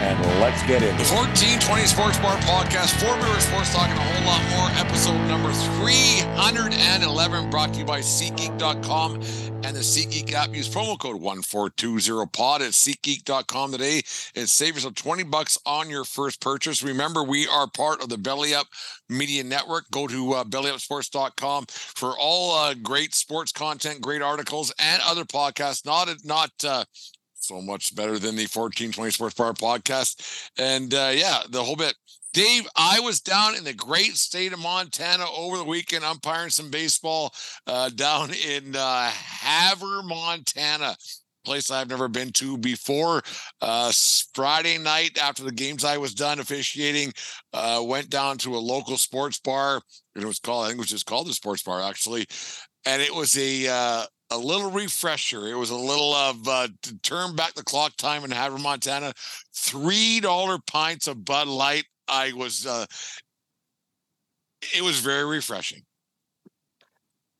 and let's get in. The 1420 Sports Bar Podcast, beer sports talk and a whole lot more. Episode number 311 brought to you by SeatGeek.com and the SeatGeek app. Use promo code 1420pod at SeatGeek.com today and save yourself 20 bucks on your first purchase. Remember, we are part of the Belly Up Media Network. Go to uh, bellyupsports.com for all uh, great sports content, great articles, and other podcasts. Not, not, uh, so much better than the 1420 Sports Bar podcast. And uh, yeah, the whole bit. Dave, I was down in the great state of Montana over the weekend umpiring some baseball uh, down in uh, Havre, Montana. Place I've never been to before. Uh, Friday night after the games I was done officiating, uh, went down to a local sports bar. It was called, I think it was just called the sports bar actually, and it was a uh, a little refresher. It was a little of uh, to turn back the clock time in Havre, Montana. Three dollar pints of Bud Light. I was. Uh, it was very refreshing.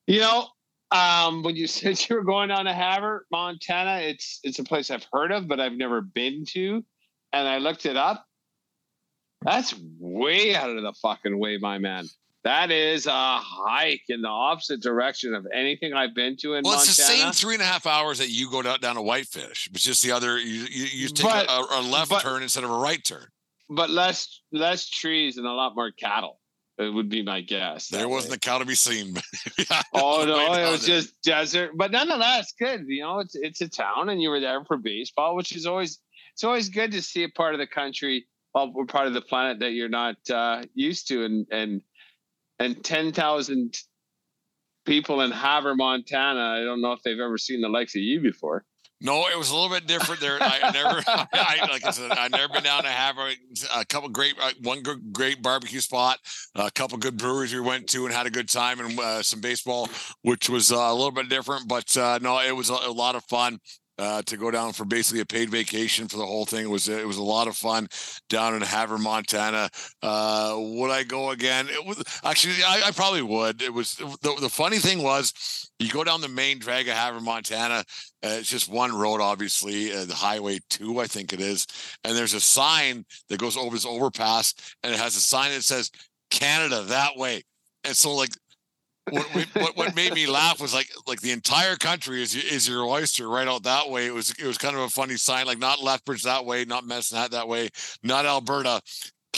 You know, um, when you said you were going down to Havre, Montana, it's it's a place I've heard of, but I've never been to. And I looked it up. That's way out of the fucking way, my man. That is a hike in the opposite direction of anything I've been to in well, Montana. it's the same three and a half hours that you go down, down to Whitefish. It's just the other. You you, you take But- a, a left but- turn instead of a right turn. but less less trees and a lot more cattle. It would be my guess. There wasn't way. a cow to be seen. Oh no, it was there. just desert. But nonetheless, good. You know, it's it's a town, and you were there for baseball, which is always it's always good to see a part of the country, well, part of the planet that you're not uh, used to, and and and ten thousand people in Havre, Montana. I don't know if they've ever seen the likes of you before. No, it was a little bit different there. I I never, I, like I said, I've never been down to Havre. A couple great, uh, one good, great barbecue spot, a couple good breweries we went to and had a good time, and uh, some baseball, which was uh, a little bit different. But uh, no, it was a, a lot of fun. Uh, to go down for basically a paid vacation for the whole thing it was it was a lot of fun down in Havre, Montana. Uh, would I go again? It was actually I, I probably would. It was the, the funny thing was you go down the main drag of Havre, Montana. Uh, it's just one road, obviously, uh, the Highway Two, I think it is, and there's a sign that goes over this overpass, and it has a sign that says Canada that way. And so, like, what, what what made me laugh was like like the entire country is is your oyster right out that way. It was it was kind of a funny sign, like not Lethbridge that way, not Medicine that way, not Alberta,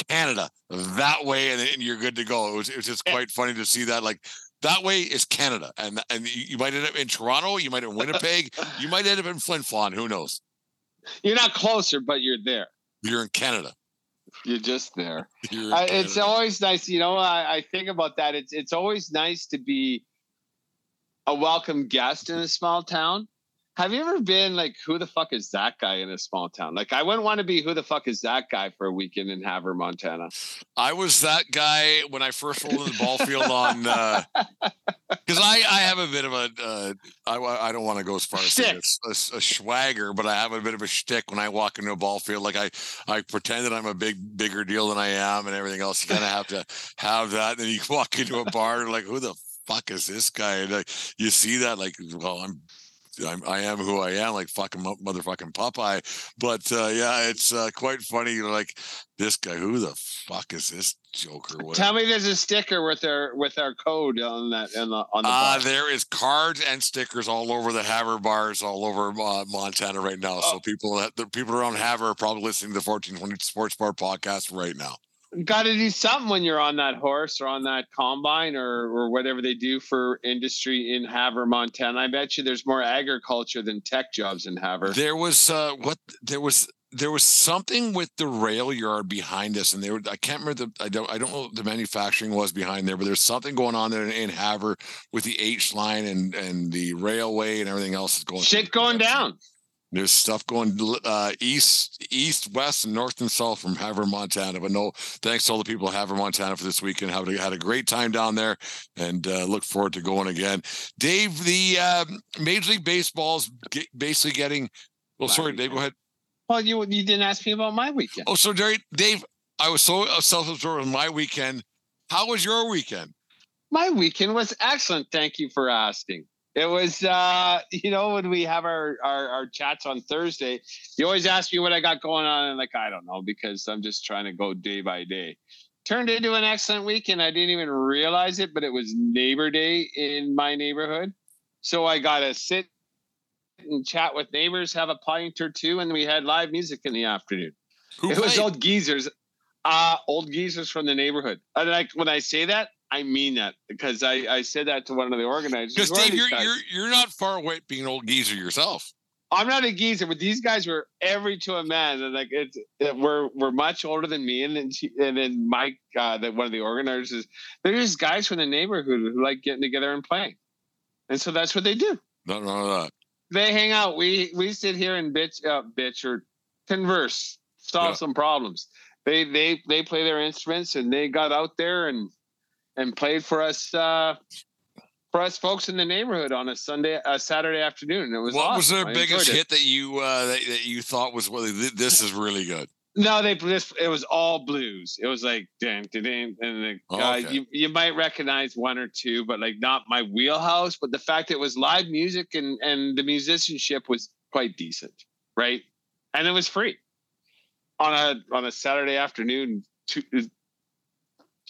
Canada that way, and then you're good to go. It was it was just quite funny to see that like. That way is Canada, and and you might end up in Toronto, you might end up in Winnipeg, you might end up in Flin Flon. Who knows? You're not closer, but you're there. You're in Canada. You're just there. You're I, it's always nice, you know. I, I think about that. It's it's always nice to be a welcome guest in a small town. Have you ever been like, who the fuck is that guy in a small town? Like, I wouldn't want to be who the fuck is that guy for a weekend in Havre, Montana. I was that guy when I first rolled in the ball field on uh because I, I have a bit of a uh, I, I don't want to go as far as saying it's a, a swagger, but I have a bit of a shtick when I walk into a ball field. Like I I pretend that I'm a big bigger deal than I am and everything else. You kind of have to have that. And then you walk into a bar like who the fuck is this guy? And like, you see that like well I'm. I'm, I am who I am, like fucking motherfucking Popeye. But uh, yeah, it's uh, quite funny. You're like, this guy, who the fuck is this joker? Whatever. Tell me, there's a sticker with our with our code on that on the on the. Uh, there is cards and stickers all over the Havre bars all over uh, Montana right now. So Oh. people that the people around Havre are probably listening to the 1420 Sports Bar podcast right now. Got to do something when you're on that horse or on that combine or or whatever they do for industry in Havre, Montana. I bet you there's more agriculture than tech jobs in Havre. There was uh, what there was there was something with the rail yard behind us, and they were I can't remember the I don't I don't know what the manufacturing was behind there, but there's something going on there in, in Havre with the H line and and the railway and everything else is going Shit going down. There's stuff going uh, east, east, west, and north and south from Havre, Montana. But no, thanks to all the people of Havre, Montana for this weekend. Have had a great time down there, and uh, look forward to going again. Dave, the uh, Major League Baseball Baseball's basically getting. Well, my sorry, weekend. Dave. Go ahead. Well, you you didn't ask me about my weekend. Oh, so Dave, Dave, I was so self-absorbed in my weekend. How was your weekend? My weekend was excellent. Thank you for asking. It was, uh, you know, when we have our, our, our chats on Thursday, you always ask me what I got going on, and like I don't know because I'm just trying to go day by day. Turned into an excellent weekend. I didn't even realize it, but it was Neighbor Day in my neighborhood, so I got to sit and chat with neighbors, have a pint or two, and we had live music in the afternoon. Who it played? was old geezers, uh, old geezers from the neighborhood. And like when I say that, I mean that because I, I said that to one of the organizers. Because Dave, you're, you're you're not far away being an old geezer yourself. I'm not a geezer, but these guys were every to a man, and like it's it, we're we're much older than me, and then she, and then Mike, uh, that one of the organizers, they're just guys from the neighborhood who like getting together and playing, and so that's what they do. Not none of that. They hang out. We we sit here and bitch, uh, bitch or converse, solve yeah. some problems. They they they play their instruments, and they got out there and and played for us uh, for us folks in the neighborhood on a Sunday, a Saturday afternoon. It was what awesome. was their I biggest hit that you uh, that, that, you thought was well, this is really good. No, they this it was all blues. It was like damn, damn, and the oh, guy okay. you you might recognize one or two, but like not my wheelhouse. But the fact it was live music and and the musicianship was quite decent, right? And it was free on a on a Saturday afternoon. Two,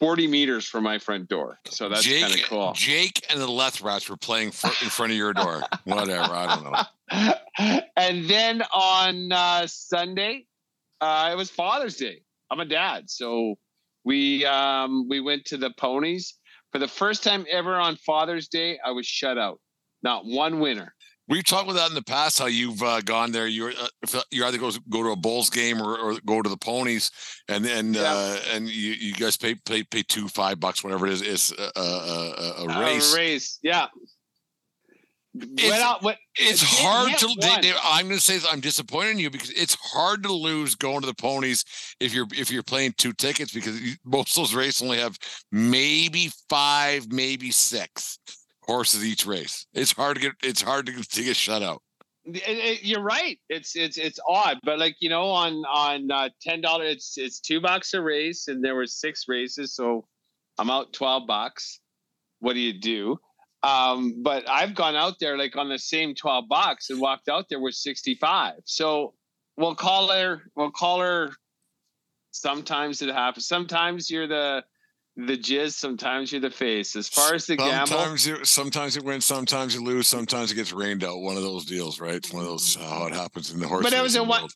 40 meters from my front door. So that's kind of cool. Jake and the Lethrats were playing in front of your door. Whatever. I don't know. and then on uh, Sunday, uh, it was Father's Day. I'm a dad. So we um, we went to the ponies. For the first time ever on Father's Day, I was shut out. Not one winner. We've talked about that in the past. How you've uh, gone there. You're uh, you either go go to a Bulls game or, or go to the Ponies, and then yeah. uh, and you, you guys pay pay pay two five bucks whatever it is. It's a, a, a race. A race, yeah. It's, out, what, it's hard to. They, I'm going to say I'm disappointed in you because it's hard to lose going to the ponies if you're if you're playing two tickets because most of those races only have maybe five, maybe six horses each race. It's hard to get. It's hard to, to get shut out. It, it, you're right. It's it's it's odd, but like you know, on on uh, ten dollars, it's it's two bucks a race, and there were six races, so I'm out twelve bucks. What do you do? Um, but I've gone out there like on the same twelve bucks and walked out there with sixty five. So we'll call her. We'll call her. Sometimes it happens. Sometimes you're the the jizz, sometimes you're the face. As far as the sometimes gamble, sometimes it wins sometimes you lose, sometimes it gets rained out. One of those deals, right? It's one of those uh, how it happens in the horse. But it was a one.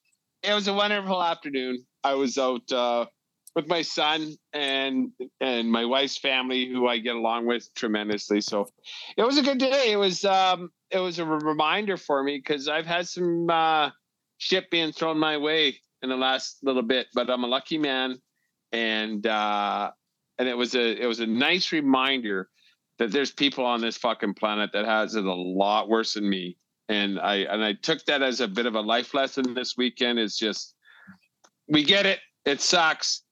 It was a wonderful afternoon. I was out uh, with my son and and my wife's family, who I get along with tremendously. So it was a good day. It was um, it was a reminder for me because I've had some uh, shit being thrown my way in the last little bit, but I'm a lucky man and uh, and it was a it was a nice reminder that there's people on this fucking planet that has it a lot worse than me. And i and i took that as a bit of a life lesson this weekend. Is just we get it. It sucks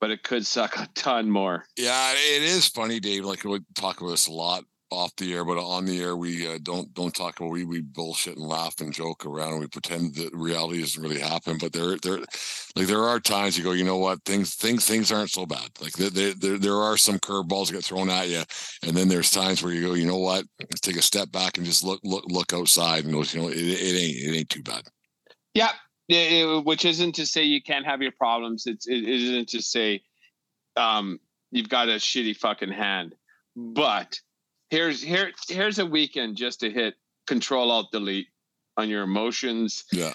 but it could suck a ton more. Yeah it is funny dave like we talk about this a lot off the air, but on the air we uh, don't don't talk about we we bullshit and laugh and joke around and we pretend that reality doesn't really happen. But there there like there are times you go, you know what, things things things aren't so bad. Like there there, there are some curveballs get thrown at you, and then there's times where you go, you know what, take a step back and just look look look outside and go, you know, it, it ain't it ain't too bad. Yeah, it, which isn't to say you can't have your problems. It's it isn't to say um, you've got a shitty fucking hand, but here's here here's a weekend just to hit control alt delete on your emotions yeah.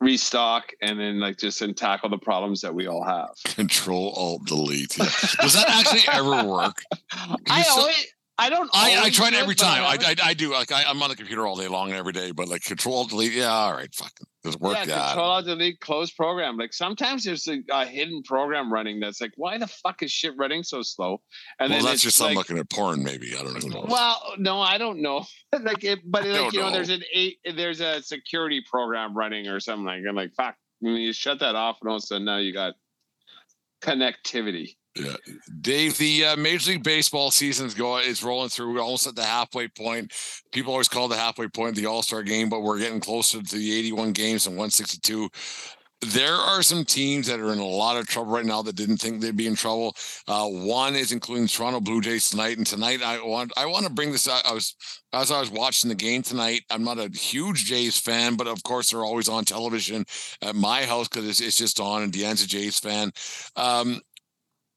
restock and then like just and tackle the problems that we all have. Control alt delete yeah. does that actually ever work? I always I don't. I, I try it every time. I, I, I do. Like I, I'm on the computer all day long and every day, but like control delete. Yeah, all right, fucking it work? yeah, Yeah, control alt delete close program. Like sometimes there's a, a hidden program running that's like, why the fuck is shit running so slow? And well, then that's just like, looking at porn. Maybe I don't know. Well, no, I don't know. like, it, but like you know, there's an eight, there's a security program running or something like. I'm like, fuck. When you shut that off, and all of a sudden now you got connectivity. Yeah, Dave. The uh, Major League Baseball season is going is rolling through. We're almost at the halfway point. People always call the halfway point the All Star game, but we're getting closer to the 81 games and 162. There are some teams that are in a lot of trouble right now that didn't think they'd be in trouble. Uh, one is including Toronto Blue Jays tonight, and tonight I want I want to bring this. I, I was as I was watching the game tonight. I'm not a huge Jays fan, but of course they're always on television at my house because it's, it's just on, and Deanne's a Jays fan. Um,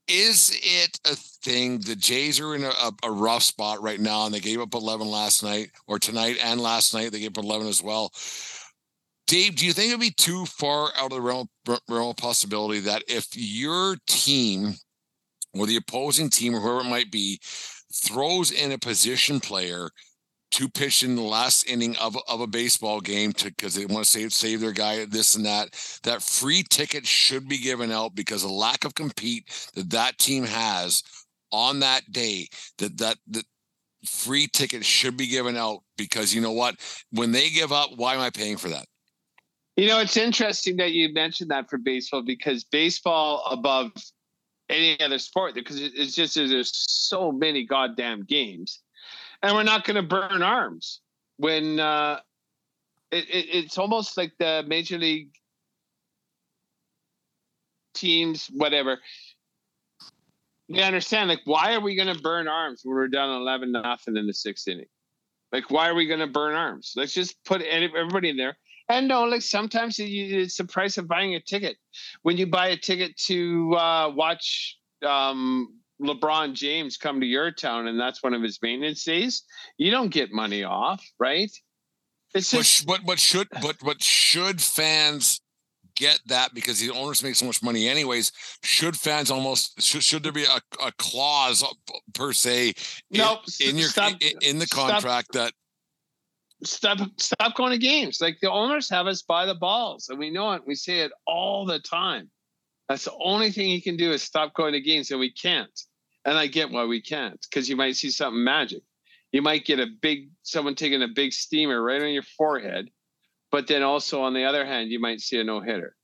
is it a thing? The Jays are in a, a, rough spot right now, and they gave up 11 last night or tonight and last night. They gave up 11 as well. Dave, do you think it'd be too far out of the realm, realm of possibility that if your team or the opposing team or whoever it might be throws in a position player to pitch in the last inning of, of a baseball game to because they want to save save their guy this and that that free ticket should be given out because the lack of compete that that team has on that day that that that free ticket should be given out because you know what? When they give up why am i paying for that? You know, it's interesting that you mentioned that for baseball because baseball above any other sport because it's just there's so many goddamn games, and we're not going to burn arms when uh, it, it, it's almost like the major league teams, whatever. They understand, like, why are we going to burn arms when we're down eleven nothing in the sixth inning? Like, why are we going to burn arms? Let's just put everybody in there. And no, like sometimes it's the price of buying a ticket. When you buy a ticket to uh, watch um, LeBron James come to your town, and that's one of his maintenance days, you don't get money off, right? It's just but but should but but should fans get that because the owners make so much money anyways should fans almost should, should there be a, a clause per se in, Nope, in your stop- in, in the stop. contract that stop stop going to games. Like the owners have us by the balls, and we know it. We say it all the time. That's the only thing he can do is stop going to games, and we can't. And I get why we can't, because you might see something magic. You might get a big someone taking a big steamer right on your forehead, but then also on the other hand, you might see a no hitter.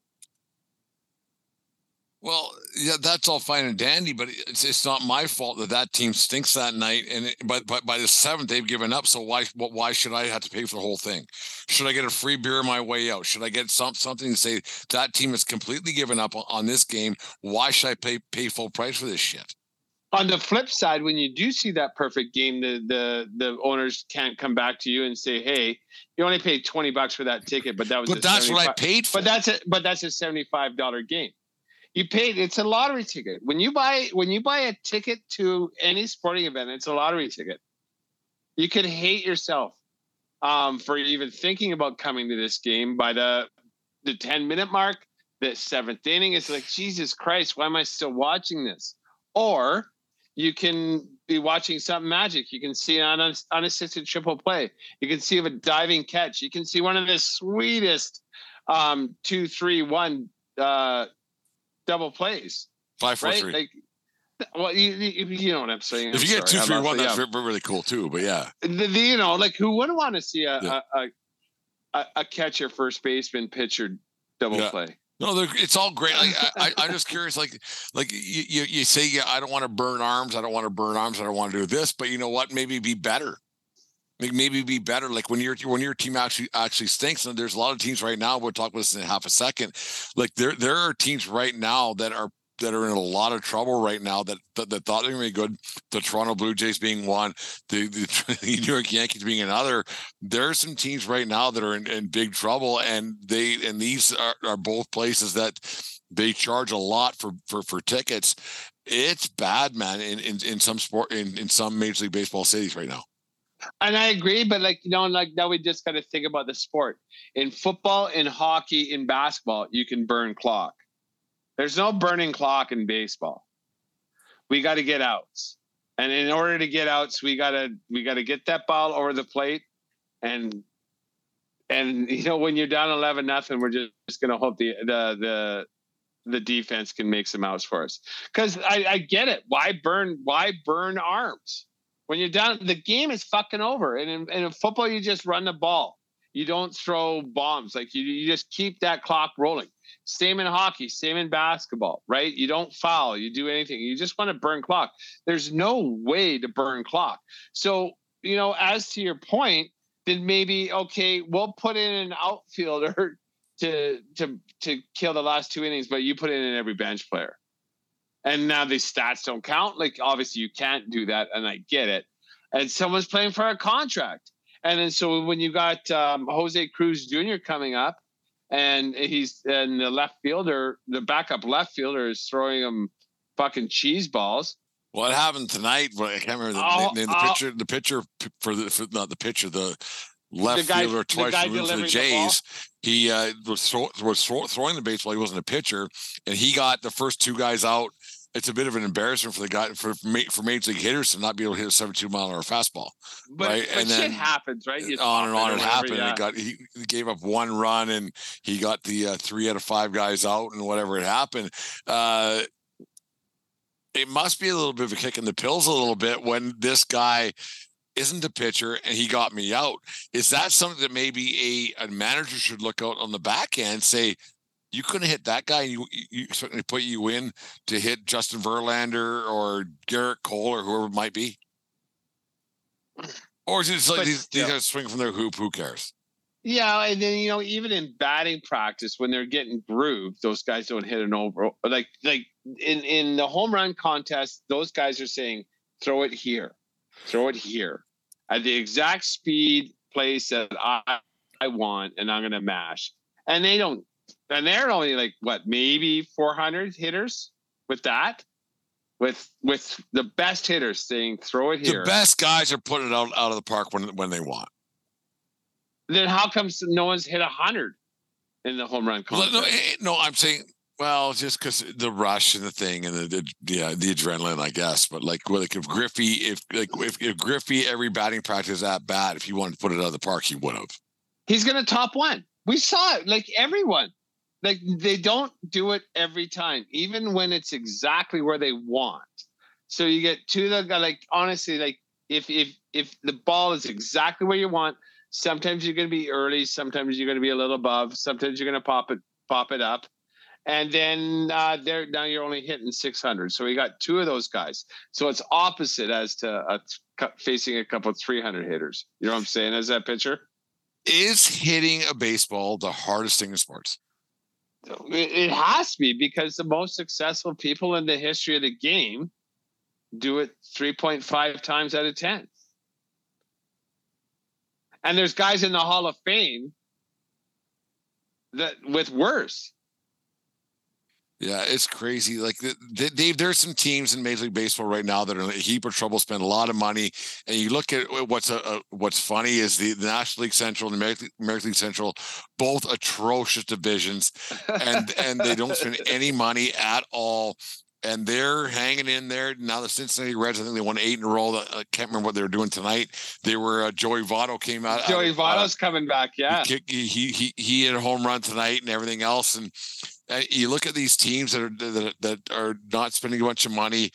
Well, yeah, that's all fine and dandy, but it's, it's not my fault that that team stinks that night. And it, but but by the seventh, they've given up. So why why should I have to pay for the whole thing? Should I get a free beer my way out? Should I get some something to say that team has completely given up on, on this game? Why should I pay pay full price for this shit? On the flip side, when you do see that perfect game, the the the owners can't come back to you and say, "Hey, you only paid twenty bucks for that ticket, but that was But a that's what I paid for. But that's a but that's a seventy five dollar game. You paid. It's a lottery ticket. When you buy when you buy a ticket to any sporting event, it's a lottery ticket. You could hate yourself um, for even thinking about coming to this game by the the ten minute mark, the seventh inning. It's like Jesus Christ, why am I still watching this? Or you can be watching something magic. You can see an un- unassisted triple play. You can see a diving catch. You can see one of the sweetest um, two, three, one uh, double plays. Five, four, right? three. Like, well, you, you, you know what I'm saying. if I'm you get two, sorry. three, one, that's re- really cool too. But yeah, yeah. The, the- you know, like who wouldn't want to see a, Yeah. a, a, a, a catcher, first baseman, pitcher double Yeah. play? No, it's all great. Like, I, I'm just curious. Like, like you, you, you say, yeah, I don't want to burn arms. I don't want to burn arms. I don't want to do this. But you know what? Maybe be better. Like maybe be better. Like when your when your team actually actually stinks, and there's a lot of teams right now. We'll talk about this in half a second. Like there there are teams right now that are that are in a lot of trouble right now that that, that thought they were gonna be good. The Toronto Blue Jays being one, the, the New York Yankees being another. There are some teams right now that are in, in big trouble, and they and these are, are both places that they charge a lot for for for tickets. It's bad, man. In in, in some sport in, in some Major League Baseball cities right now. And I agree, but like you know, like now we just got to think about the sport. In football, in hockey, in basketball, you can burn clock. There's no burning clock in baseball. We got to get outs. And in order to get outs, we gotta we gotta get that ball over the plate, and and you know when you're down eleven nothing, we're just, just gonna hope the the the the defense can make some outs for us. Because I, I get it. Why burn? Why burn arms when you're down? The game is fucking over. And in, and in football, you just run the ball. You don't throw bombs. Like you, you just keep that clock rolling. Same in hockey, same in basketball, right? You don't foul, you do anything. You just want to burn clock. There's no way to burn clock. So, you know, as to your point, then maybe okay, we'll put in an outfielder to to to kill the last two innings, but you put in every bench player. And now the stats don't count. Like obviously you can't do that, and I get it. And someone's playing for a contract. And then so when you got um, Jose Cruz Jr. coming up, and he's and the left fielder, the backup left fielder is throwing him fucking cheese balls. What happened tonight? I can't remember the Oh, name. The oh. pitcher, the pitcher for the for, not the pitcher, the left The guy- fielder twice removed for the delivering the? Jays. He uh, was throw, was throw, throwing the baseball. He wasn't a pitcher, and he got the first two guys out. It's a bit of an embarrassment for the guy for for major league hitters to not be able to hit a 72 mile an hour fastball. But, Right, but and shit then happens, right? You on and on it whatever, happened. yeah. He got he, he gave up one run and he got the uh, three out of five guys out and whatever it happened. Uh, it must be a little bit of a kick in the pills a little bit when this guy isn't a pitcher and he got me out. Is that something that maybe a, a manager should look out on the back end say? You couldn't hit that guy. You, you certainly put you in to hit Justin Verlander or Gerrit Cole or whoever it might be. Or is it just like But these, these guys swing from their hoop? Who cares? Yeah, and then you know, even in batting practice, when they're getting grooved, those guys don't hit an over. Like like in in the home run contest, those guys are saying, "Throw it here, throw it here, at the exact speed, place that I I want, and I'm gonna mash." And they don't, and they're only like what, maybe 400 hitters with that, with with the best hitters saying, "Throw it here." The best guys are putting it out, out of the park when when they want. Then how comes no one's hit a hundred in the home run contest? No, eh, no, I'm saying, well, just because the rush and the thing and the, the yeah the adrenaline, I guess. But like, well, like if Griffey, if like if, if Griffey every batting practice at bat, if he wanted to put it out of the park, he would have. he's going to top one. We saw it like everyone. Like they don't do it every time, even when it's exactly where they want. So you get two that got like honestly, like if if if the ball is exactly where you want, sometimes you're going to be early, sometimes you're going to be a little above, sometimes you're going to pop it pop it up, and then uh, there now you're only hitting 600. So we got two of those guys. So it's opposite as to uh, facing a couple of 300 hitters. You know what I'm saying? As that pitcher. Is hitting a baseball the hardest thing in sports? It, has to be because the most successful people in the history of the game do it 3.5 times out of 10. And there's guys in the Hall of Fame that with worse. Yeah, it's crazy. Like Dave, there's some teams in Major League Baseball right now that are in a heap of trouble, spend a lot of money, and you look at what's a, a what's funny is the, the National League Central and the American, American League Central, both atrocious divisions, and and they don't spend any money at all, and they're hanging in there. Now the Cincinnati Reds, I think they won eight in a row. I can't remember what they were doing tonight. They were uh, Joey Votto came out. Joey out of, uh, Votto's coming back, yeah. he, he he he hit a home run tonight and everything else. And uh, you look at these teams that are that, that are not spending a bunch of money.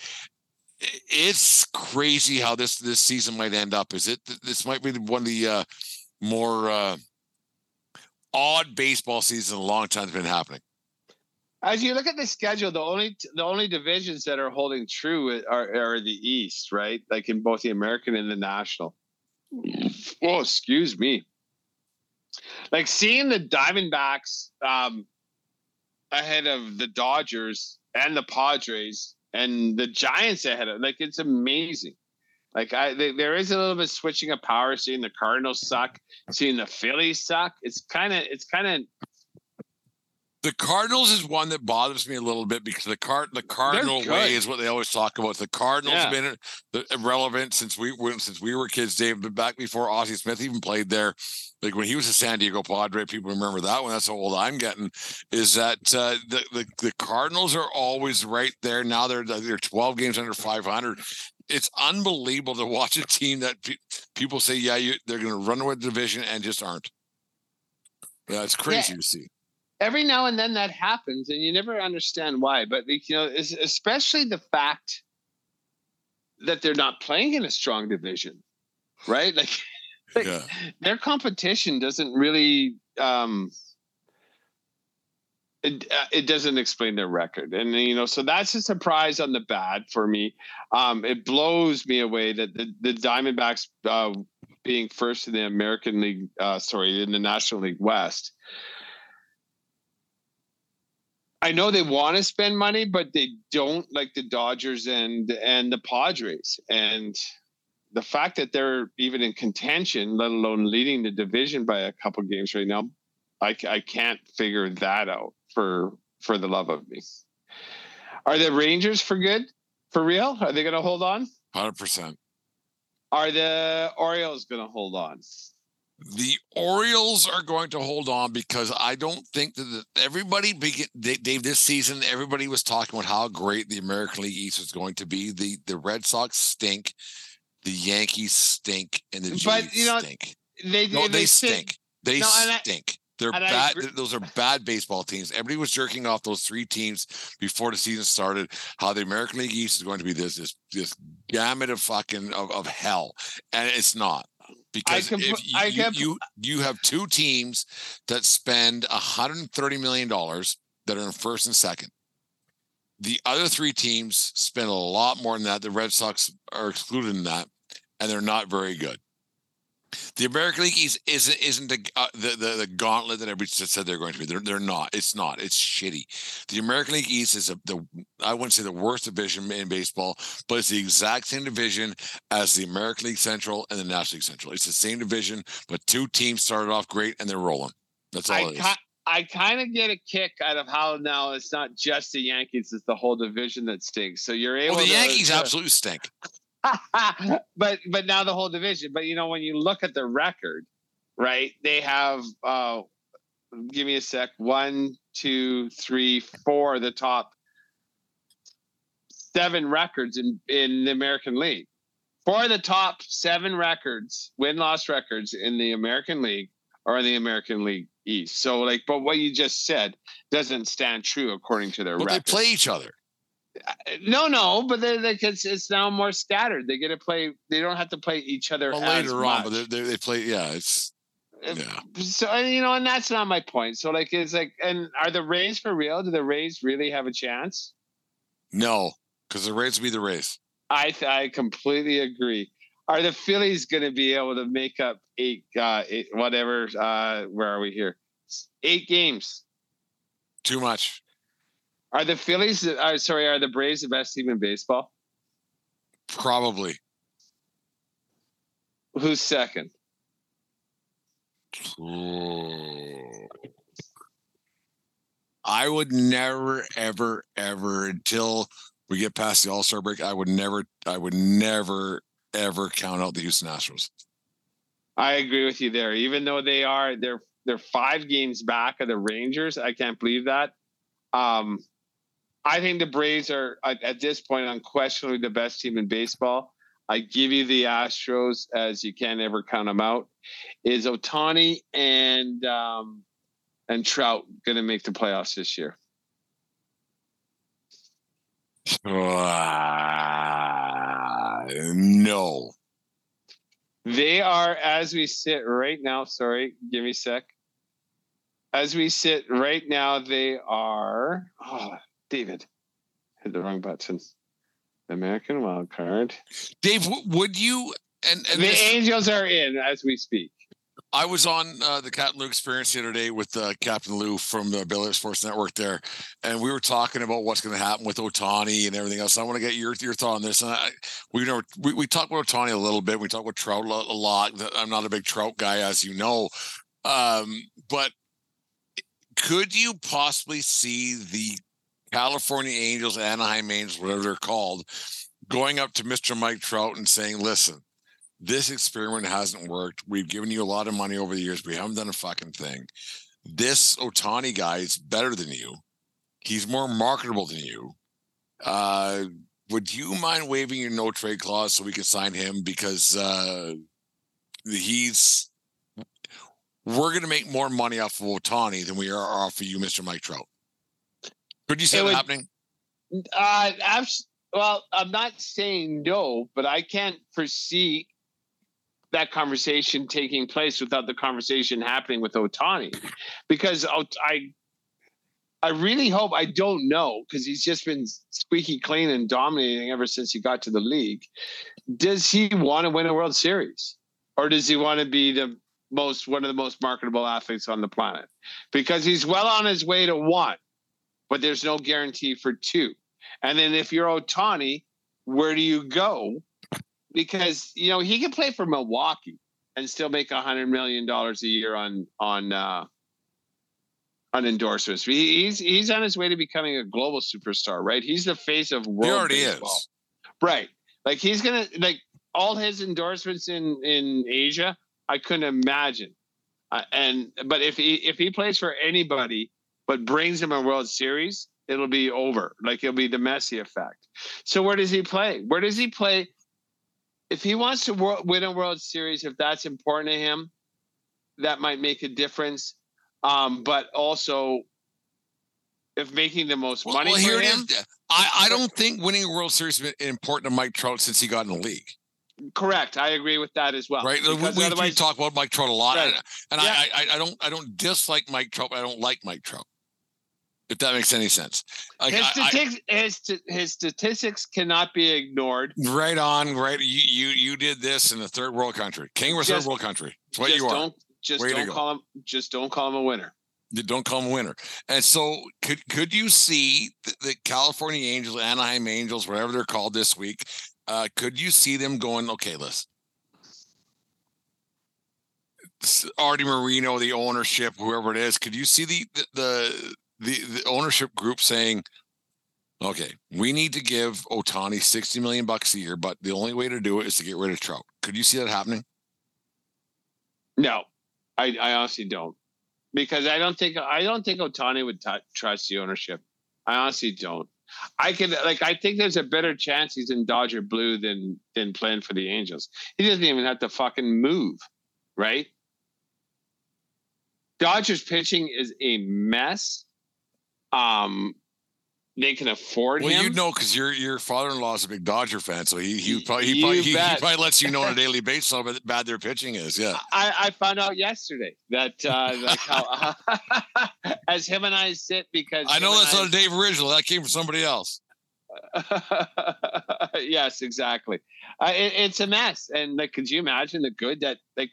It's crazy how this this season might end up. Is it? This might be one of the uh, more uh, odd baseball seasons in a long time has been happening. As you look at the schedule, the only the only divisions that are holding true are, are the East, right? Like in both the American and the National. Oh, excuse me. Like seeing the Diamondbacks um, ahead of the Dodgers and the Padres and the Giants ahead of like it's amazing. Like I, they, there is a little bit switching of power. Seeing the Cardinals suck, seeing the Phillies suck. It's kind of, it's kind of The Cardinals is one that bothers me a little bit because the card the Cardinal way is what they always talk about. The Cardinals have been irrelevant since we since we were kids, Dave. But back before Ozzie Smith even played there, like when he was a San Diego Padre, people remember that one. That's how old I'm getting. Is that uh, the, the the Cardinals are always right there now? They're they're 12 games under 500. it's unbelievable to watch a team that pe- people say, yeah, you, they're going to run away the division and just aren't. Yeah, it's crazy Yeah. to see. Every now and then that happens and you never understand why but you know especially the fact that they're not playing in a strong division right like, like Yeah. their competition doesn't really um it, uh, it doesn't explain their record and you know so that's a surprise on the bad for me um it blows me away that the, the diamondbacks uh being first in the american league uh sorry in the national league west I know they want to spend money, but they don't like the Dodgers and and the Padres. And the fact that they're even in contention, let alone leading the division by a couple games right now, I, I can't figure that out for for the love of me. Are the Rangers for good? For real? Are they going to hold on? 100%. Are the Orioles going to hold on? The Orioles are going to hold on because I don't think that the, everybody, Dave, this season, everybody was talking about how great the American League East was going to be. The the Red Sox stink, the Yankees stink, and the But, you know, stink. They No, they, sit- stink. They No, and I- stink. They're bad. Those are bad baseball teams. Everybody was jerking off those three teams before the season started. How the American League East is going to be this this this gamut of fucking of, of hell, and it's not because can if you, I you, can you you have two teams that spend 130 million dollars that are in first and second. The other three teams spend a lot more than that. The Red Sox are excluded in that, and they're not very good. The American League East isn't isn't the, uh, the the the gauntlet that everybody said they're going to be. They're they're not. It's not. It's shitty. The American League East is a, the I wouldn't say the worst division in baseball, but it's the exact same division as the American League Central and the National League Central. It's the same division, but two teams started off great and they're rolling. That's all I, it is. ki- I kind of get a kick out of how now it's not just the Yankees; it's the whole division that stinks. So you're able. Well, the to, Yankees absolutely stink. but but now the whole division. But you know when you look at the record, right? They have. uh Give me a sec. One, two, three, four. The top seven records in in the American League. Four of the top seven records, win loss records in the American League are in the American League East. So like, but what you just said doesn't stand true according to their Well, they record. play each other. No, no, but they, they, it's, it's now more scattered. They get to play. They don't have to play each other Well, later on, but they, they, they play. Yeah, it's yeah. So and, you know, and that's not my point. So like, it's like, and are the Rays for real? Do the Rays really have a chance? No, because the Rays will be the Rays. I th- I completely agree. Are the Phillies going to be able to make up eight, uh, eight whatever? Uh, where are we here? Eight games. Too much. Are the Phillies? Are sorry? Are the Braves the best team in baseball? Probably. Who's second? I would never, ever, ever until we get past the All Star break. I would never, I would never, ever count out the Houston Astros. I agree with you there. Even though they are they're they're five games back of the Rangers, I can't believe that. Um, I think the Braves are at, this point unquestionably the best team in baseball. I give you the Astros as you can't ever count them out. Is Ohtani and um, and Trout going to make the playoffs this year? Ah, no. They are, as we sit right now. Sorry, give me a sec. As we sit right now, they are. Oh, David, hit the wrong button. American wild card. Dave, would you? And, and the this- Angels are in as we speak. I was on uh, the Captain Lou experience the other day with uh, Captain Lou from the Billy Sports Network there, and we were talking about what's going to happen with Ohtani and everything else. I want to get your your thought on this. And I, we never we, we talked about Ohtani a little bit. We talked about Trout a a lot. I'm not a big Trout guy, as you know, um, but could you possibly see the California Angels, Anaheim Angels, whatever they're called, going up to Mr. Mike Trout and saying, "Listen." this experiment hasn't worked. We've given you a lot of money over the years. We haven't done a fucking thing. This Ohtani guy is better than you. He's more marketable than you. Uh, would you mind waiving your no trade clause so we can sign him because uh, he's we're going to make more money off of Ohtani than we are off of you, Mr. Mike Trout. Could you see It would- happening? Uh, well, I'm not saying no, but I can't foresee that conversation taking place without the conversation happening with Ohtani, because I, I really hope I don't know because he's just been squeaky clean and dominating ever since he got to the league. Does he want to win a World Series, or does he want to be the most one of the most marketable athletes on the planet? Because he's well on his way to one but there's no guarantee for two. And then if you're Ohtani, where do you go? Because you know he can play for Milwaukee and still make a hundred million dollars a year on on uh, on endorsements. He's he's on his way to becoming a global superstar, right? He's the face of world He already baseball. is. right? Like he's gonna like all his endorsements in in Asia. I couldn't imagine. Uh, and but if he if he plays for anybody, but brings him a World Series, it'll be over. Like it'll be the Messi effect. So where does he play? Where does he play? If he wants to wor- win a World Series, if that's important to him, that might make a difference. Um, but also, if making the most Well, money well, for here it him, is. I, I don't think winning a World Series has been important to Mike Trout since he got in the league. correct. I agree with that as well. right? We, Because we, we talk about Mike Trout a lot, Right. and, and Yeah. I, I I don't I don't dislike Mike Trout, but I don't like Mike Trout. If that makes any sense. Like, his, I- I- statistics, his, his statistics cannot be ignored. right on, right. You you you did this in the third world country, king of a third world country. It's what you are. don't just Way don't call him just don't call him a winner. You don't call him a winner. And so, could could you see the, the California Angels, Anaheim Angels, whatever they're called this week? Uh, could you see them going? Okay, listen. Arte Moreno, the ownership, whoever it is, could you see the the the, the, the ownership group saying, "Okay, we need to give Ohtani sixty million bucks a year, but the only way to do it is to get rid of Trout." Could you see that happening? No, I, I honestly don't, because I don't think I don't think Ohtani would t- trust the ownership. I honestly don't. I could like I think there's a better chance he's in Dodger blue than than playing for the Angels. He doesn't even have to fucking move, right? Dodgers pitching is a mess. Um, they can afford Well, him. you know, because your your father in law is a big Dodger fan, so he he probably he, probably, he, he probably lets you know on a daily basis how bad their pitching is. Yeah, I, I found out yesterday that uh, like how as him and I sit because I know that's and not a Dave original. That came from somebody else. Yes, exactly. Uh, it, it's a mess, and like, could you imagine the good that like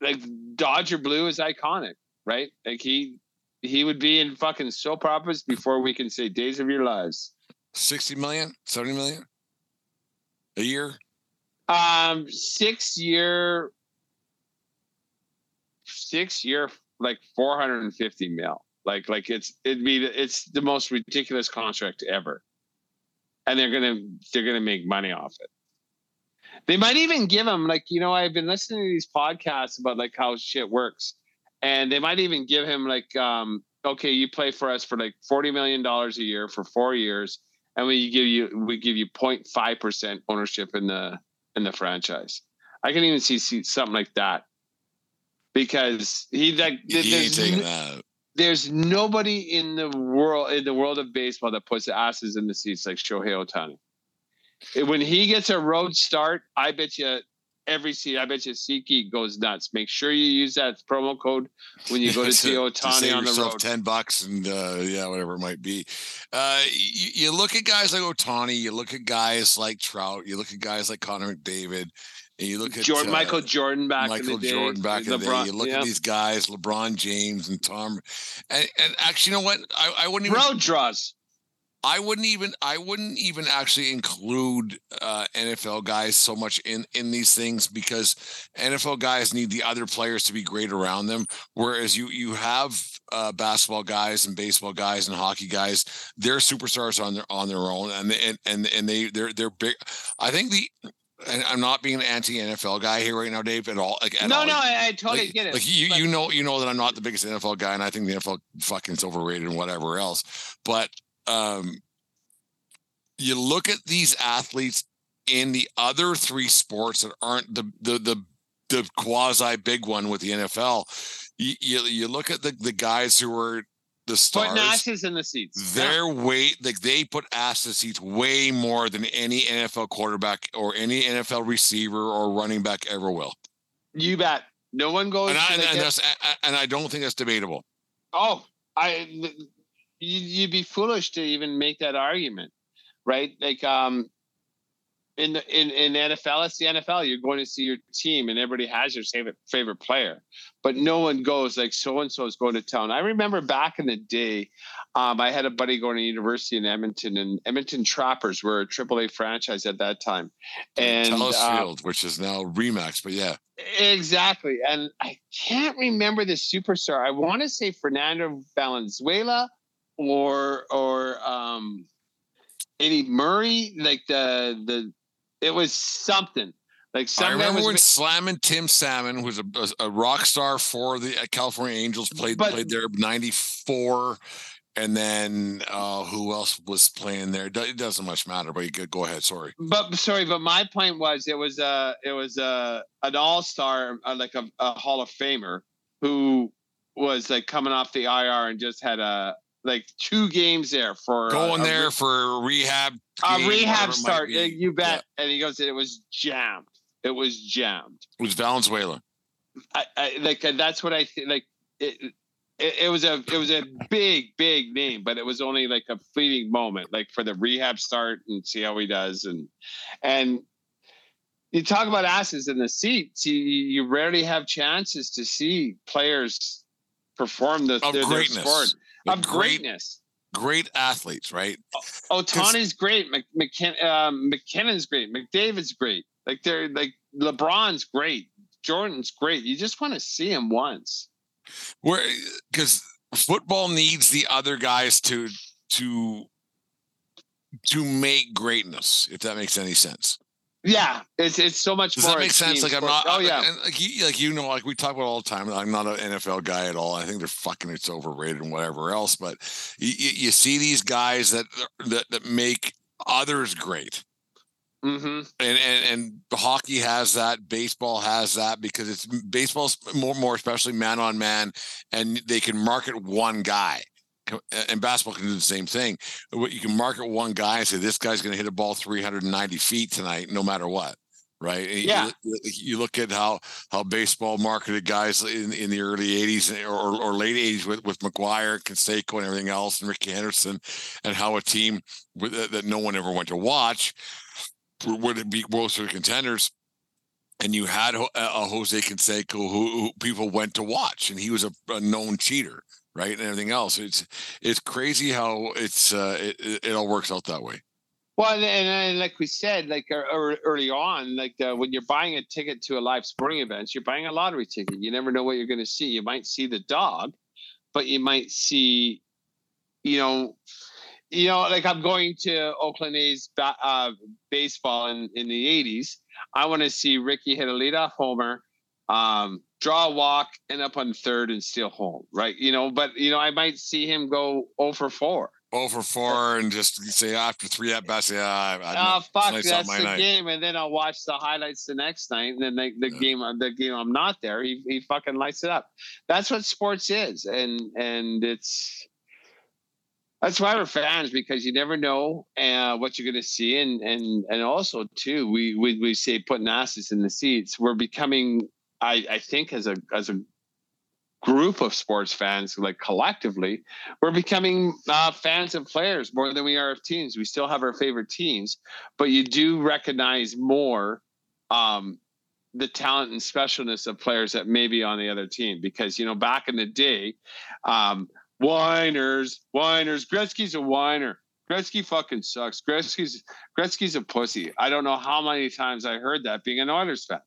like Dodger blue is iconic, right? Like he he would be in fucking soap operas before we can say Days of Your Lives. 60 million, 70 million a year. Um, six year, six year, like four hundred and fifty mil. Like, like it's it'd be it's the most ridiculous contract ever, and they're gonna they're gonna make money off it. They might even give him like you know I've been listening to these podcasts about like how shit works, and they might even give him like um okay you play for us for like forty million dollars a year for four years, and we give you we give you 05 percent ownership in the in the franchise. I can even see, see something like that because he like He there's, n- there's nobody in the world in the world of baseball that puts asses in the seats like Shohei Ohtani. When he gets a road start, I bet you every seat, I bet you SeatGeek goes nuts. Make sure you use that promo code when you go to see Ohtani on the yourself road. 10 bucks and uh, yeah, whatever it might be. Uh, you, you look at guys like Ohtani, you look at guys like Trout, you look at guys like Connor McDavid, and you look at Jordan, uh, Michael Jordan back Michael in the day. Jordan back in the day. You look yeah. at these guys, LeBron James and Tom, and, and actually, you know what? I, I wouldn't even road draws. I wouldn't even I wouldn't even actually include uh, NFL guys so much in in these things because NFL guys need the other players to be great around them. Whereas you you have uh, basketball guys and baseball guys and hockey guys, they're superstars on their on their own, and they, and and and they they're they're big. I think the. And I'm not being an anti NFL guy here right now, Dave, at all. Like, at No, all. no, I, I totally like, get it. Like you, but- you know, you know that I'm not the biggest NFL guy, and I think the NFL fucking is overrated and whatever else. But um, you look at these athletes in the other three sports that aren't the the the, the quasi big one with the NFL. You, you, you look at the the guys who were the stars. Putting asses in the seats. Their weight, like they put ass in the seats way more than any NFL quarterback or any NFL receiver or running back ever will. You bet. No one goes. And I, and, and and I don't think that's debatable. oh, I. You, you'd be foolish to even make that argument, right? Like, um, in the in in NFL, it's the NFL. You're going to see your team, and everybody has your favorite favorite player, but no one goes like so and so is going to town. I remember back in the day, um, I had a buddy going to university in Edmonton, and Edmonton Trappers were a AAA franchise at that time, and Telus uh, Field, which is now Remax, but yeah, Exactly. And I can't remember the superstar. I want to say Fernando Valenzuela or or um Eddie Murray. Like the the it was something. Like I remember was when ma- Slammin' Tim Salmon, who's a, a, a rock star for the uh, California Angels, played But- played there '94, and then uh, who else was playing there? It doesn't much matter, but you could go ahead. Sorry. but sorry, but my point was it was uh it was uh an all star uh, like a, a Hall of Famer who was like coming off the IR and just had a like two games there for Going a there re- for rehab. a rehab whatever it might start. yeah, You Yeah. bet. And he goes, it was jammed. It was jammed. It was Valenzuela. I, I like uh, that's what I think. Like it, it, it was a it was a big big name, but it was only like a fleeting moment, like for the rehab start and see how he does. And and you talk about asses in the seats. You you rarely have chances to see players perform the Of their, their greatness. sport of great, greatness. great athletes, right? Oh, Tawny's great. Mc, McKin, um, MacKinnon's great. McDavid's great. Like they're like LeBron's great. Jordan's great. You just want to see him once. Where because football needs the other guys to to to make greatness, if that makes any sense. Yeah, it's it's so much Does more. that make a sense? Like I'm not. Oh yeah. and like you, like you know, like we talk about all the time. I'm not an NFL guy at all. I think they're fucking. It's overrated and whatever else. But you, you, see these guys that that that make others great. Mm-hmm. and and and hockey has that baseball has that because it's baseball's more more especially man on man and they can market one guy and basketball can do the same thing What you can market one guy and say this guy's going to hit a ball 390 feet tonight no matter what right you- Yeah. you, you look at how how baseball marketed guys in, in the early 80s or, or late 80s with with McGwire Canseco and everything else and ricky henderson and how a team with, that- that no one ever went to watch would it be World Series contenders? And you had a a uh, uh, Jose Canseco who, who people went to watch, and he was a, a known cheater, right, and everything else. It's it's crazy how it's uh, it, it all works out that way. Well, and, and, like we said, like uh, early on, like uh, when you're buying a ticket to a live sporting event, you're buying a lottery ticket. You never know what you're going to see. You might see the dog, but you might see, you know, you know, like I'm going to Oakland A's uh, baseball in in the '80s. I want to see Ricky hit a leadoff homer, um, draw a walk, end up on third and steal home, right? You know, but you know, I might see him go over 4. Over four and just say after three at bats, yeah, I, Oh fuck, nice that's my the night. game, and then I'll watch the highlights the next night, and then the, the Yeah. game, the game I'm not there, he he fucking lights it up. That's what sports is, and and it's that's why we're fans because you never know uh, what you're going to see, and and and also too, we we we say putting asses in the seats. We're becoming, I I think, as a as a group of sports fans, like collectively, we're becoming uh, fans of players more than we are of teams. We still have our favorite teams, but you do recognize more um, the talent and specialness of players that may be on the other team. Because you know, back in the day, um, whiners, whiners, Gretzky's a whiner. Gretzky fucking sucks. Gretzky's Gretzky's a pussy. I don't know how many times I heard that being an Oilers fan,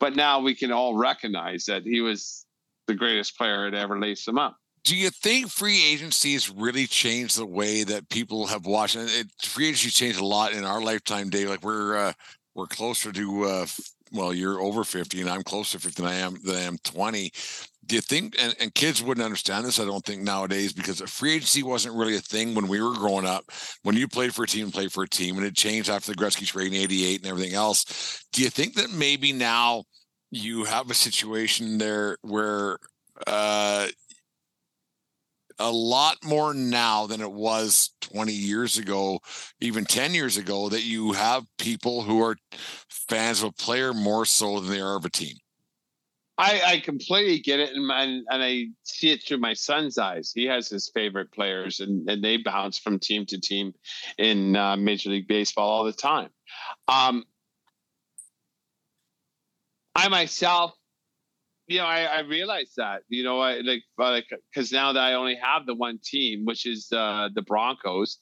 but now we can all recognize that he was the greatest player that ever laced them up. Do you think free agency has really changed the way that people have watched? And it, free agency changed a lot in our lifetime, Dave. Like we're uh, we're closer to uh, well, you're over fifty, and I'm closer to fifty than I am than I am twenty. Do you think and, and kids wouldn't understand this i don't think nowadays because free agency wasn't really a thing when we were growing up when you played for a team played for a team and it changed after the gretzky trade in 88 and everything else do you think that maybe now you have a situation there where uh a lot more now than it was 20 years ago, even 10 years ago, that you have people who are fans of a player more so than they are of a team. I, I completely get it, and, and and I see it through my son's eyes. He has his favorite players, and, and they bounce from team to team in uh, Major League Baseball all the time. Um, I myself you know, I, I that, you know, I like, like, cause now that I only have the one team, which is uh, the Broncos,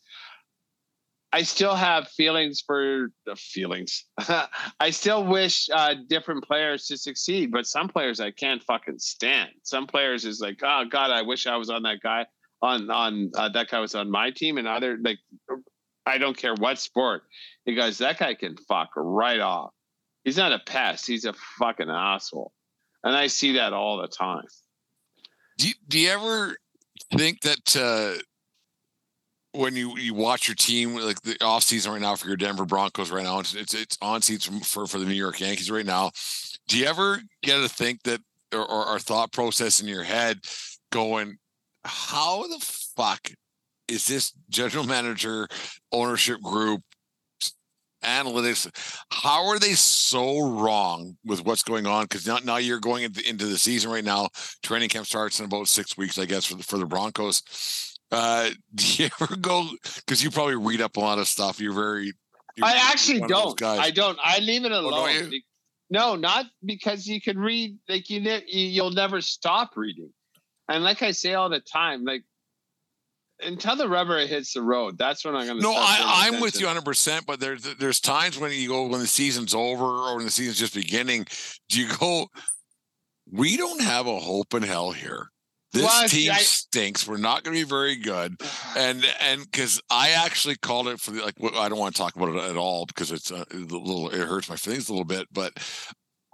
I still have feelings for the feelings. I still wish uh, different players to succeed, but some players I can't fucking stand. Some players is like, oh God, I wish I was on that guy on on uh, that guy was on my team, and other like, I don't care what sport. Because that guy can fuck right off. He's not a pest. He's a fucking asshole and I see that all the time. Do you, do you ever think that uh, when you, you watch your team, like the off season right now for your Denver Broncos right now, it's it's, it's on season for for the New York Yankees right now. Do you ever get to think that or, or, or thought process in your head going, how the fuck is this general manager ownership group analytics how are they so wrong with what's going on because now, now you're going into, into the season right now training camp starts in about six weeks i guess for the, for the broncos uh do you ever go because you probably read up a lot of stuff you're very you're i actually don't i don't i leave it alone oh, no not because you can read like you you'll never stop reading and like i say all the time like until the rubber hits the road, that's when I'm going to. No, I, am with you 100. percent But there's there's times when you go when the season's over or when the season's just beginning. Do you go? We don't have a hope in hell here. This well, team I, stinks. We're not going to be very good, and and because I actually called it for the like. I don't want to talk about it at all because it's a, a little. It hurts my feelings a little bit, but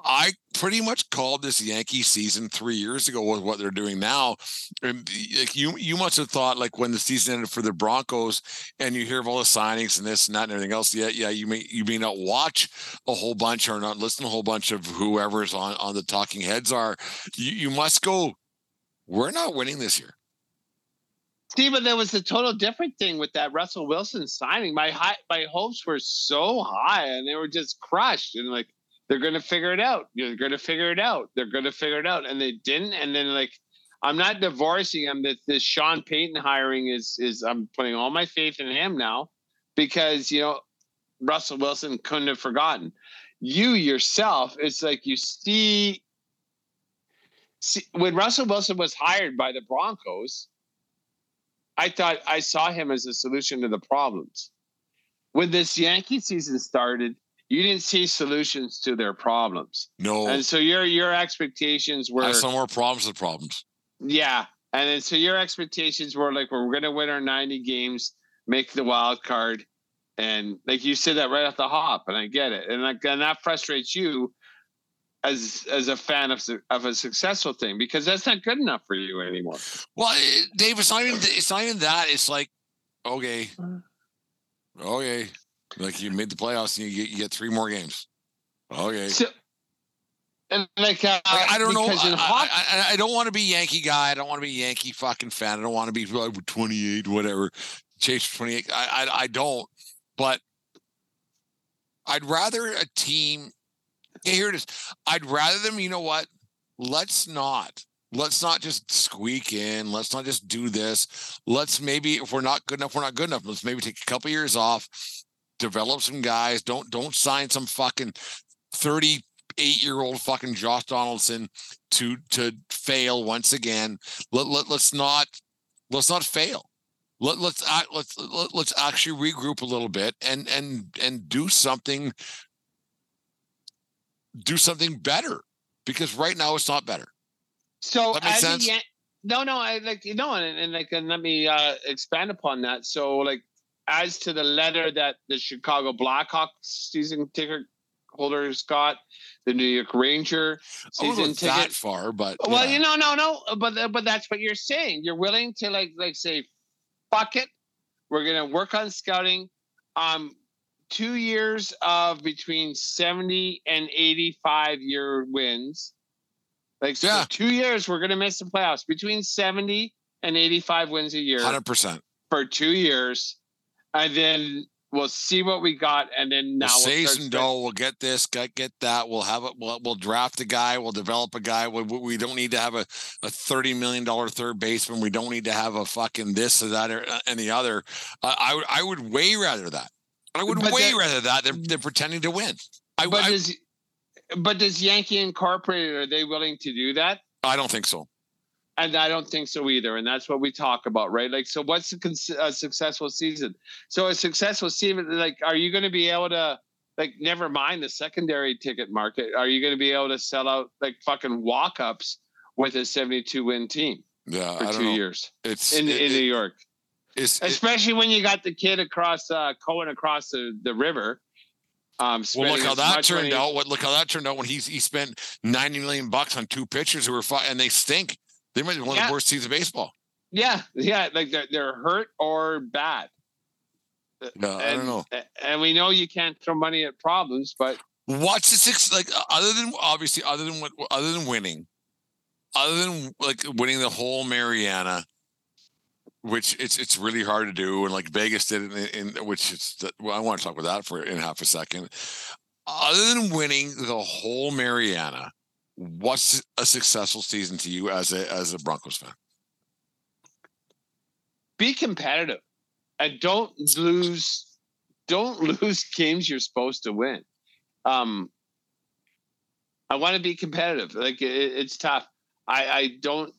I pretty much called this Yankee season three years ago with what they're doing now. And like you, you must have thought like when the season ended for the Broncos, and you hear of all the signings and this and that and everything else. Yeah, yeah, you may you may not watch a whole bunch or not listen to a whole bunch of whoever's on on the talking heads are. You, you must go. We're not winning this year. Steven, there was a total different thing with that Russell Wilson signing. My high, my hopes were so high, and they were just crushed. And like they're going to figure it out. You're going to figure it out. They're going to figure it out. And they didn't. And then like, I'm not divorcing him. That this Sean Payton hiring is, is I'm putting all my faith in him now because, you know, Russell Wilson couldn't have forgotten you yourself. It's like you see, see when Russell Wilson was hired by the Broncos, I thought I saw him as a solution to the problems. When this Yankee season started, you didn't see solutions to their problems. No. And so your your expectations were some more problems than problems. Yeah. And then so your expectations were like we're gonna win our 90 games, make the wild card. And like you said that right off the hop, and I get it. And like and that frustrates you as as a fan of of a successful thing because that's not good enough for you anymore. Well, Dave, it's not even it's not even that. It's like, okay, okay, like you made the playoffs and you get, you get three more games. Okay. So, and like, uh, like I don't know. I, I, I, don't want to be Yankee guy. I don't want to be Yankee fucking fan. I don't want to be like 28, whatever. Chase 28. I, I, I don't. But I'd rather a team. Here it is. I'd rather them. You know what? Let's not. Let's not just squeak in. Let's not just do this. Let's maybe, if we're not good enough, we're not good enough. Let's maybe take a couple years off develop some guys. Don't don't sign some fucking 38 year old fucking Josh Donaldson to to fail once again. Let, let let's not let's not fail. Let, let's let's let, let's actually regroup a little bit and and and do something do something better because right now it's not better. So that makes sense. no, no, I like you know, and, and like and let me uh expand upon that. So like as to the letter that the Chicago Blackhawks season ticket holders got. The New York Ranger season go that ticket. far, but Well, yeah. you know, no, no, but but that's what you're saying. You're willing to like like say, fuck it. We're gonna work on scouting. Um, two years of between seventy and eighty-five year wins. Like so Yeah. two years, we're gonna miss the playoffs between seventy and eighty-five wins a year hundred percent. for two years, and then we'll see what we got, and then now We'll we'll say some dough. We'll get this, get get that. We'll have it. We'll, we'll draft a guy. We'll develop a guy. We, we don't need to have a, a thirty million dollar third baseman. We don't need to have a fucking this or that or, uh, and the other. Uh, I would I would way rather that. I would But way that- rather that than, than pretending to win. I, But I, does but does Yankee Incorporated are they willing to do that? I don't think so. And I don't think so either. And that's what we talk about, right? Like, so what's a, cons- a successful season? So a successful season, like, are you going to be able to, like, never mind the secondary ticket market? Are you going to be able to sell out like fucking walk ups with a 72 win team Yeah, for two know. years It's in, it- in New York? It's it- Especially when you got the kid across, uh, Cohen across the, the river. Um, well, look how that turned money- out. What look how that turned out when he's he spent ninety million bucks on two pitchers who were fi- and they stink. They might be one of the worst teams of baseball. Yeah, yeah, like they're, they're hurt or bad. Yeah, I don't And- know. And we know you can't throw money at problems, but What's the six like uh, other than obviously other than what other than winning, other than like winning the whole Mariana, which it's it's really hard to do, and like Vegas did in, in which it's well, I want to talk about that for in half a second. Other than winning the whole Mariana, what's a successful season to you as a as a Broncos fan? be competitive and don't lose don't lose games you're supposed to win um i want to be competitive like it, it's tough i i don't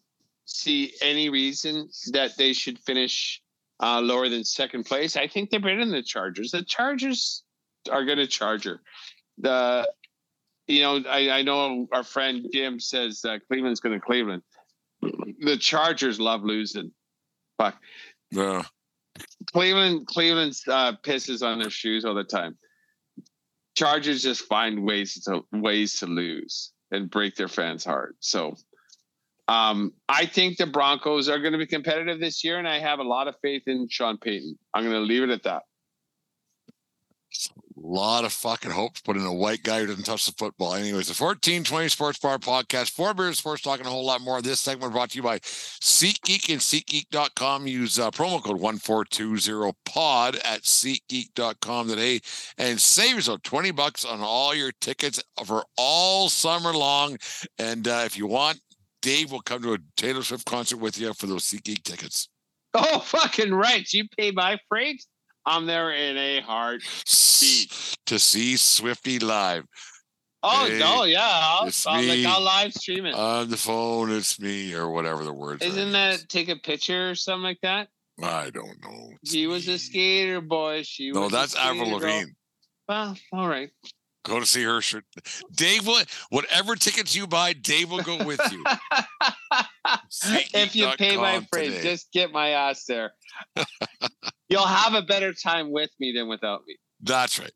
see any reason that they should finish uh lower than second place i think they're better than the chargers the chargers are going to charger the you know i i know our friend jim says uh, cleveland's going to cleveland the chargers love losing fuck Yeah. Cleveland, Cleveland uh, pisses on their shoes all the time. Chargers just find ways to ways to lose and break their fans' heart. So, um, I think the Broncos are going to be competitive this year, and I have a lot of faith in Sean Payton. I'm going to leave it at that. A lot of fucking hope put in a white guy who doesn't touch the football. Anyways, the 1420 Sports Bar Podcast, Four Beers Sports Talking a whole lot more. This segment brought to you by SeatGeek and SeatGeek.com. Use uh, promo code 1420POD at SeatGeek.com today and save yourself 20 bucks on all your tickets for all summer long. And uh, if you want, Dave will come to a Taylor Swift concert with you for those SeatGeek tickets. Oh, fucking right! You pay my freight. I'm there in a heart. S- To see Swifty live. Oh Hey, no, yeah, I'll, I'll, like, me. I'll live stream it. On the phone, it's me, or whatever the words. are. Isn't that take a picture or something like that? I don't know. It's He was a skater boy. She No, that's Avril. Lavigne. Well, all right. Go to see her. Shirt. Dave will. Whatever tickets you buy, Dave will go with you. if you pay my SeatGeek.com freight, just get my ass there. You'll have a better time with me than without me. That's right.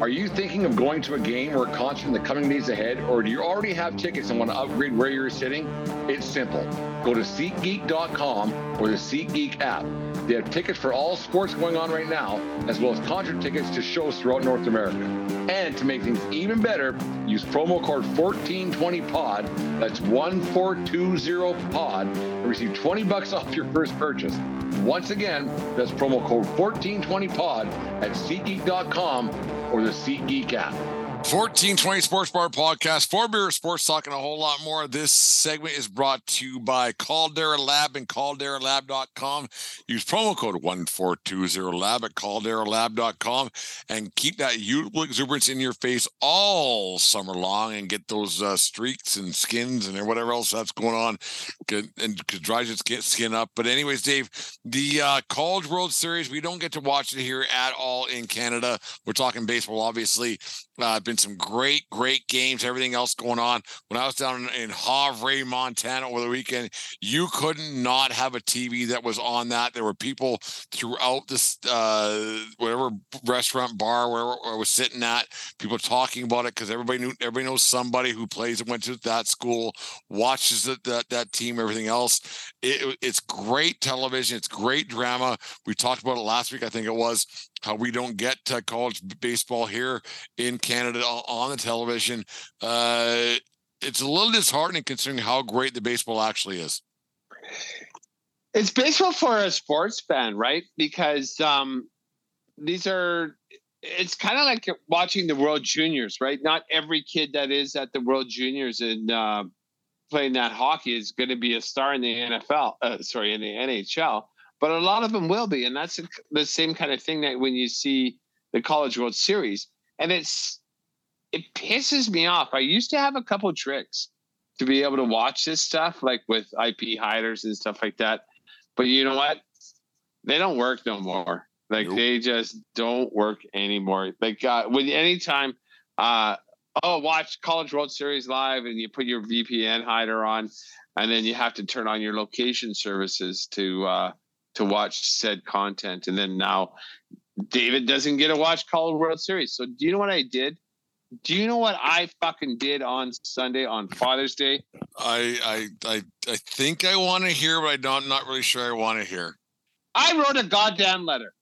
Are you thinking of going to a game or a concert in the coming days ahead, or do you already have tickets and want to upgrade where you're sitting? It's simple. Go to SeatGeek.com or the SeatGeek app. They have tickets for all sports going on right now, as well as concert tickets to shows throughout North America. And to make things even better, use promo code 1420POD, that's 1420POD, and receive 20 bucks off your first purchase. Once again, that's promo code 1420POD at SeatGeek.com or the SeatGeek app. 1420 Sports Bar Podcast, Four Beer Sports Talking a whole lot more. This segment is brought to you by Caldera Lab and calderalab.com. Use promo code 1420lab at calderalab.com and keep that youthful exuberance in your face all summer long and get those uh, streaks and skins and whatever else that's going on and could dries your skin, skin up. But anyways, Dave, the uh, College World Series, we don't get to watch it here at all in Canada. We're talking baseball, obviously. Uh, been some great, great games. Everything else going on. When I was down in, in Havre, Montana over the weekend, you couldn't not have a TV that was on that. There were people throughout this, uh, whatever restaurant, bar, wherever I was sitting at, people talking about it because everybody knew, everybody knows somebody who plays and went to that school, watches it, that that team, everything else. It, it's great television. It's great drama. We talked about it last week. I think it was how we don't get uh, college baseball here in Canada on the television. Uh, it's a little disheartening considering how great the baseball actually is. It's baseball for a sports fan, right? Because um, these are. It's kind of like watching the World Juniors, right? Not every kid that is at the World Juniors and uh, playing that hockey is going to be a star in the NFL. Uh, sorry, in the NHL but a lot of them will be, and that's the same kind of thing that when you see the College World Series, and it's it pisses me off. I used to have a couple tricks to be able to watch this stuff, like with IP hiders and stuff like that. But you know what? They don't work no more. Like nope. they just don't work anymore. Like uh, when anytime, uh, oh, watch College World Series live, and you put your VPN hider on, and then you have to turn on your location services to uh, to watch said content. And then now David doesn't get to watch College World Series. So do you know what I did? Do you know what I fucking did on Sunday on Father's Day? I I I, I think I want to hear, but I don't, I'm not really sure I want to hear. I wrote a goddamn letter.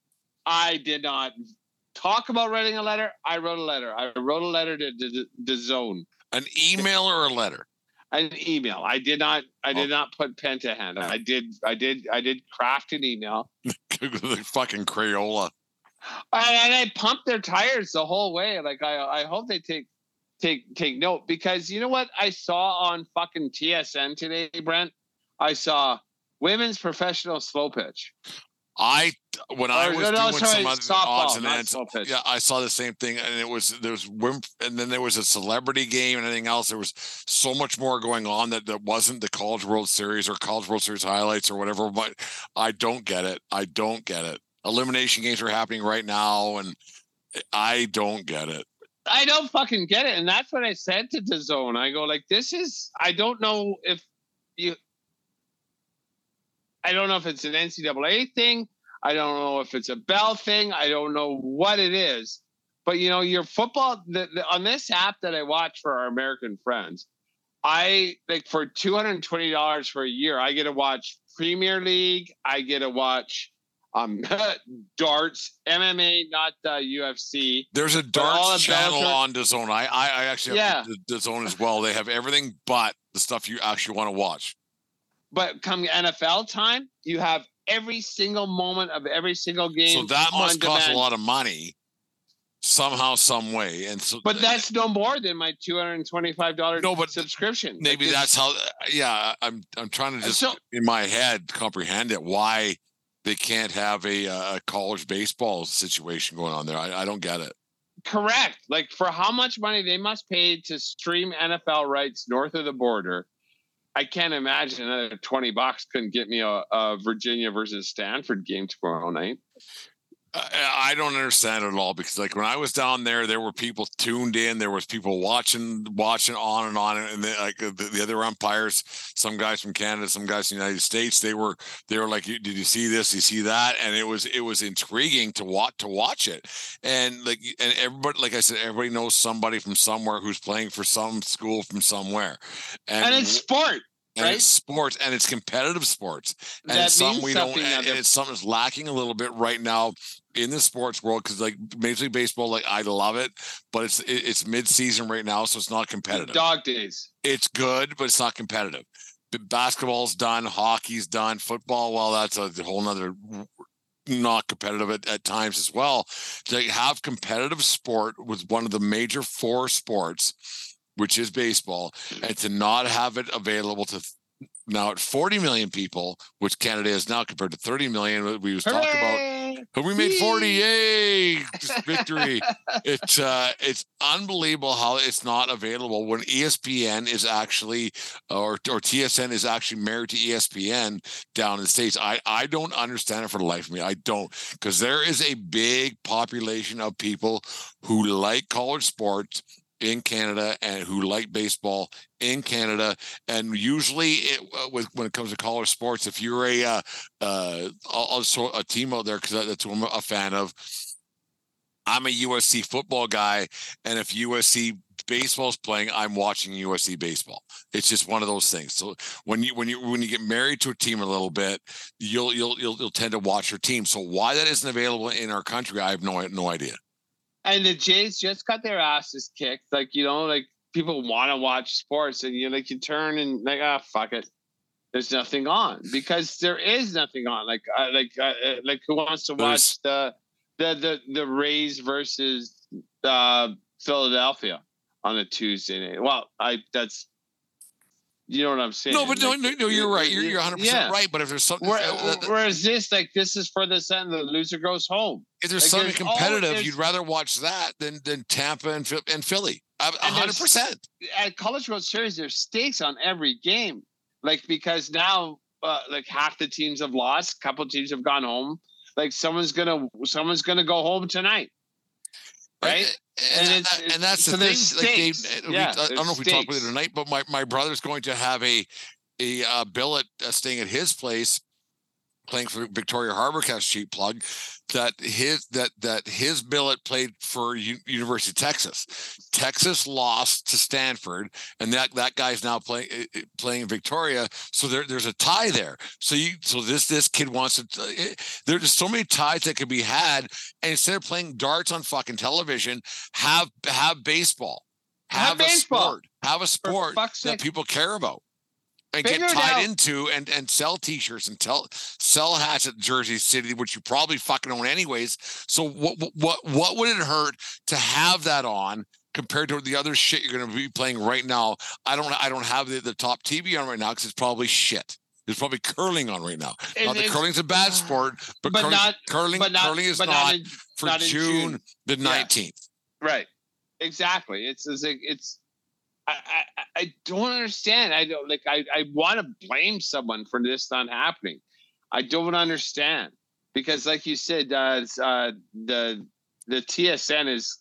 I did not talk about writing a letter. I wrote a letter. I wrote a letter to DAZN. An email or a letter? An email. I did not. I did oh. not put pen to hand. I did. I did. I did craft an email. the fucking Crayola. I, and I pumped their tires the whole way. Like I, I hope they take take take note because you know what I saw on fucking TSN today, Brent. I saw women's professional slow pitch. I when I was no, doing sorry, some other odds and ends, yeah, I saw the same thing, and it was there was and then there was a celebrity game and anything else. There was so much more going on that that wasn't the College World Series or College World Series highlights or whatever. But I don't get it. I don't get it. Elimination games are happening right now, and I don't get it. I don't fucking get it, and that's what I said to DAZN. I go like, this is. I don't know if you I don't know if it's an NCAA thing. I don't know if it's a Bell thing. I don't know what it is. But you know, your football the, the, on this app that I watch for our American friends, I like for two hundred and twenty dollars for a year, I get to watch Premier League. I get to watch um darts, MMA, not the UFC. There's a darts channel on DAZN. I I actually have yeah. the DAZN as well. They have everything but the stuff you actually want to watch. But come NFL time, you have every single moment of every single game. So that must cost demand. a lot of money somehow, some way. And so, but that's no more than my two hundred and twenty-five dollars no, but subscription. Maybe like that's how. Yeah, I'm I'm trying to just so, in my head comprehend it. Why they can't have a, a college baseball situation going on there? I, I don't get it. Correct. Like for how much money they must pay to stream NFL rights north of the border I can't imagine another 20 bucks couldn't get me a, a Virginia versus Stanford game tomorrow night. Uh, I don't understand it at all because like when I was down there, there were people tuned in. There was people watching, watching on and on, and then, like the, the, other umpires, some guys from Canada, some guys from the United States, they were they were like, "Did you see this? Did you see that?" And it was it was intriguing to watch to watch it. And like and everybody, like I said, everybody knows somebody from somewhere who's playing for some school from somewhere, and, and it's sport and right? it's sports and it's competitive sports and that it's something we don't and, and it's something that's lacking a little bit right now in the sports world because like major league baseball like i love it but it's it's mid-season right now so it's not competitive. dog days. It's good but it's not competitive. Basketball's done hockey's done football well that's a whole nother not competitive at, at times as well. To have competitive sport with one of the major four sports which is baseball, and to not have it available to now at 40 million people, which Canada is now compared to 30 million. We was talking about, but we made 40. Yay! Victory. it's uh, it's unbelievable how it's not available when ESPN is actually or or TSN is actually married to ESPN down in the states. I I don't understand it for the life of me. I don't because there is a big population of people who like college sports in Canada and who like baseball in Canada. And usually, it, uh, with when it comes to college sports, if you're a uh, uh, also a team out there because that's what I'm a fan of. I'm a USC football guy, and if USC baseball's playing, I'm watching USC baseball. It's just one of those things. So when you when you when you get married to a team a little bit, you'll you'll you'll, you'll tend to watch your team. So why that isn't available in our country, I have no no idea and the Jays just got their asses kicked. Like you know, like people want to watch sports, and you like you turn and like ah fuck it, there's nothing on because there is nothing on. Like uh, like uh, uh like who wants to watch the the the the Rays versus uh, Philadelphia on a Tuesday night? Well, I that's you know what I'm saying? No, but no, no, no you're right. You're, you're 100 yeah. right. But if there's something, whereas this, like, this is for the end, the loser goes home. If there's like, something there's competitive, you'd rather watch that than than Tampa and and Philly. 100. percent At College World Series, there's stakes on every game, like because now, uh, like half the teams have lost, a couple teams have gone home. Like someone's gonna someone's gonna go home tonight right? And, and, it's, and that's so the thing. Like they, yeah, we, I don't know if we talked about it tonight, but my, my brother's going to have a a uh, billet uh, staying at his place playing for Victoria HarbourCats cheap plug that his that that his billet played for U- University of Texas. Texas lost to Stanford, and that that guy's now playing eh, eh, playing Victoria. So there, there's a tie there. So you so this this kid wants to. It, eh, there's so many ties that could be had, and instead of playing darts on fucking television, have have baseball. Have, have a baseball. sport. Have a sport that people care about and Figure get tied into and and sell t-shirts and tell sell hats at Jersey City, which you probably fucking own anyways. So what what what would it hurt to have that on compared to the other shit you're going to be playing right now? I don't I don't have the, the top TV on right now because it's probably shit. There's probably curling on right now. Not that curling's a bad sport, but, but curling, not, curling, but not, curling is not, not in, for June, June, the nineteenth. Yeah. Right. Exactly. It's it's it's I, I, don't understand. I don't like. I, I want to blame someone for this not happening. I don't understand because, like you said, uh, uh, the the TSN is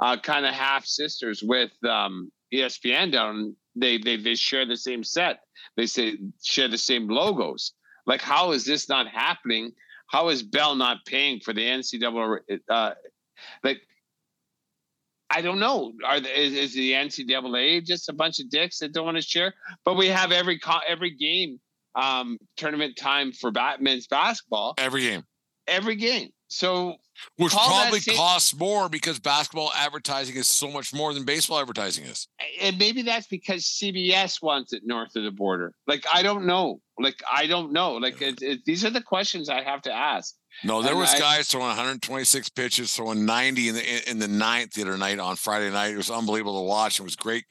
uh, kind of half sisters with um, ESPN down. They, they they share the same set. They say share the same logos. Like, how is this not happening? How is Bell not paying for the NCAA? Uh, like, I don't know. Are the, is, is, the NCAA just a bunch of dicks that don't want to share? But we have every every game um, tournament time for men's basketball. Every game. Every game. So which probably same, costs more because basketball advertising is so much more than baseball advertising is. And maybe that's because CBS wants it north of the border. Like I don't know. Like I don't know. Like it, it, these are the questions I have to ask. No, there was I, guys throwing 126 pitches, throwing 90 in the in the ninth the other night on Friday night. It was unbelievable to watch. It was great,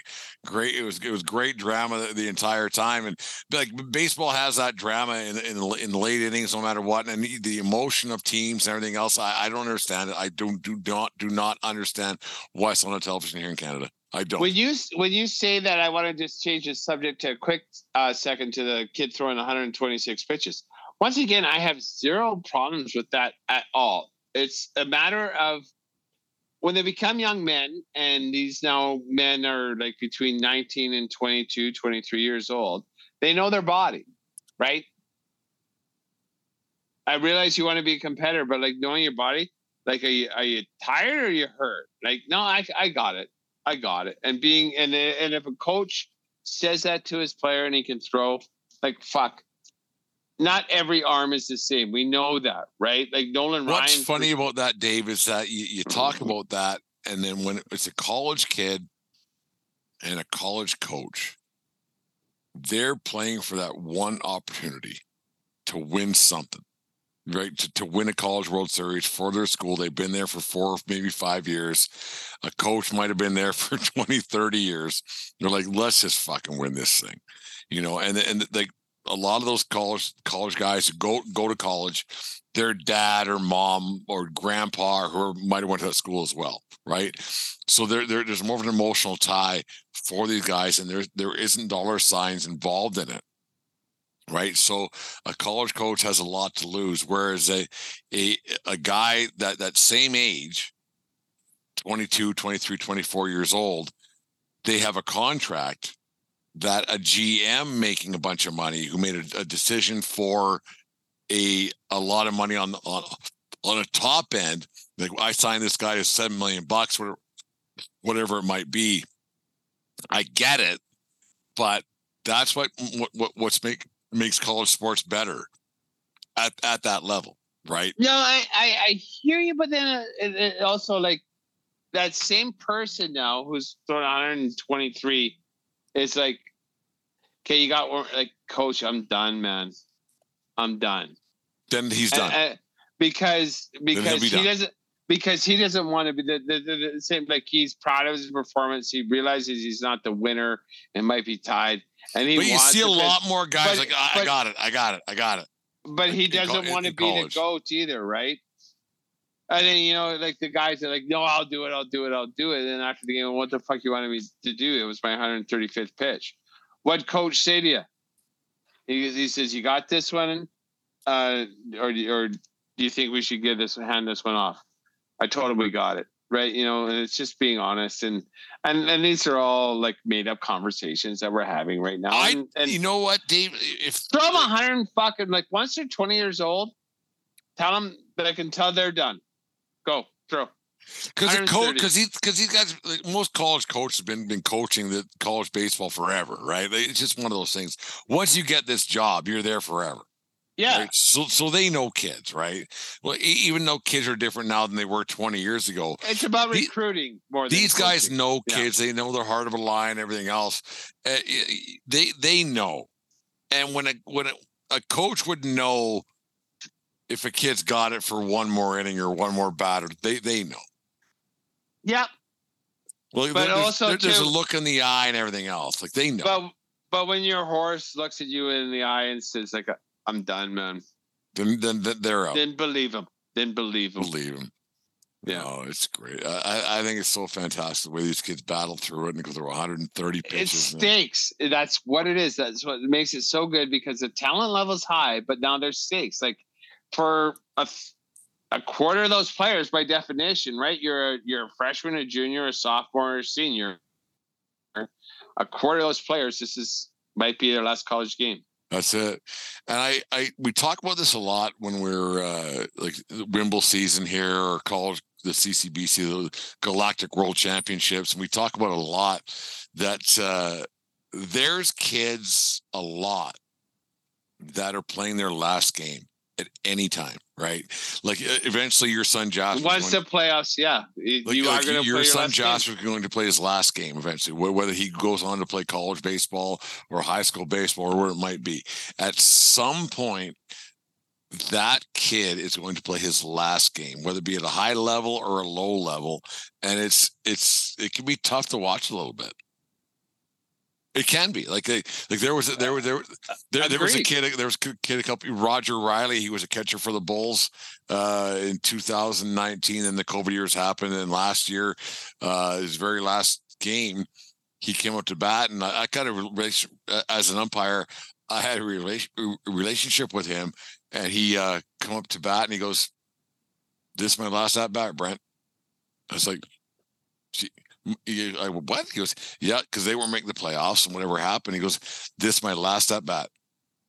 great. It was it was great drama the, the entire time. And like baseball has that drama in in in late innings, no matter what, and the, the emotion of teams and everything else. I, I don't understand it. I don't do not do not understand why it's on the television here in Canada. I don't. When you when you say that, I want to just change the subject to a quick uh, second to the kid throwing 126 pitches once again, I have zero problems with that at all. It's a matter of when they become young men, and these now men are like between 19 and 22, 23 years old, they know their body, right? I realize you want to be a competitor, but like knowing your body, like, are you, are you tired or you hurt? Like, no, I, I got it. I got it. And being, and, and if a coach says that to his player and he can throw, like, fuck, not every arm is the same. We know that, right? Like Nolan Ryan. What's funny about that, Dave, is that you, you talk mm-hmm. about that, and then when it's a college kid and a college coach, they're playing for that one opportunity to win something, right? To, to win a college World Series for their school. They've been there for four, maybe five years. A coach might have been there for 20, 30 years. They're like, let's just fucking win this thing, you know? And, and like, a lot of those college college guys go go to college, their dad or mom or grandpa or who might have went to that school as well, right? So there, there there's more of an emotional tie for these guys, and there there isn't dollar signs involved in it right so a college coach has a lot to lose whereas a a, a guy that that same age 22 23 24 years old they have a contract that a gm making a bunch of money who made a, a decision for a a lot of money on on on a top end like i signed this guy to 7 million bucks whatever, whatever it might be i get it but that's what what what's make makes college sports better at at that level, right? No, I I, I hear you, but then uh, it, it also like that same person now who's throwing 123 is like, okay, you got like, coach, I'm done, man, I'm done. Then he's done because because be he done. doesn't because he doesn't want to be the, the, the, the, same like he's proud of his performance he realizes he's not the winner and might be tied and he but you see a lot more guys but, like I, but, I, got it, I got it, I got it. But he doesn't want to be college. the goat either, right? And then you know, like the guys are like, "No, I'll do it, I'll do it, I'll do it." And after the game, what the fuck you wanted me to do? It was my 135th pitch. What coach say to you? He, he says, "You got this one, uh, or or do you think we should give this hand this one off?" I told him we got it right you know and it's just being honest and and and these are all like made up conversations that we're having right now I, and, and you know what dave if throw them 100 fucking like once they're 20 years old tell them that i can tell they're done go throw because coach, because he, because these guys, like most college coaches have been been coaching the college baseball forever, right? It's just one of those things. Once you get this job, you're there forever. Yeah. Right? So so they know kids, right? Well, even though kids are different now than they were 20 years ago. It's about recruiting the, more. these guys know kids. Yeah. They know their heart of a lion, everything else. Uh, they they know, and when a when a, a coach would know if a kid's got it for one more inning or one more batter, they they know. Yep. Well, but there's, also there's too, a look in the eye and everything else. Like they know. But but when your horse looks at you in the eye and says like I'm done, man. Then, then, then they're out. Then believe him. Then believe him. Believe him. Yeah, oh, it's great. I, I think it's so fantastic the way these kids battle through it and go through 130 pitches. It stakes. And... That's what it is. That's what makes it so good because the talent level is high, but now there's stakes. Like for a, a quarter of those players, by definition, right? You're a, you're a freshman, a junior, a sophomore, a senior. A quarter of those players, this is might be their last college game. That's it. And I, I, we talk about this a lot when we're uh, like Wimble season here or college, the CCBC, the Galactic World Championships, and we talk about a lot that uh, there's kids a lot that are playing their last game at any time, right? Like eventually, your son Josh. Once the playoffs, yeah, like, you like are going to. Your son Josh is going to play his last game eventually, whether he goes on to play college baseball or high school baseball or where it might be. At some point, that kid is going to play his last game, whether it be at a high level or a low level, and it's it's it can be tough to watch a little bit. It can be like they like there was there was there there, there was a kid there was a kid a couple Roger Riley he was a catcher for the Bulls uh, in 2019 and the COVID years happened and last year uh, his very last game he came up to bat and I, I kind of as an umpire I had a relation, relationship with him and he uh, come up to bat and he goes this is my last at bat Brent. I was like I what? He goes, yeah, because they weren't making the playoffs and whatever happened. He goes, this is my last at bat.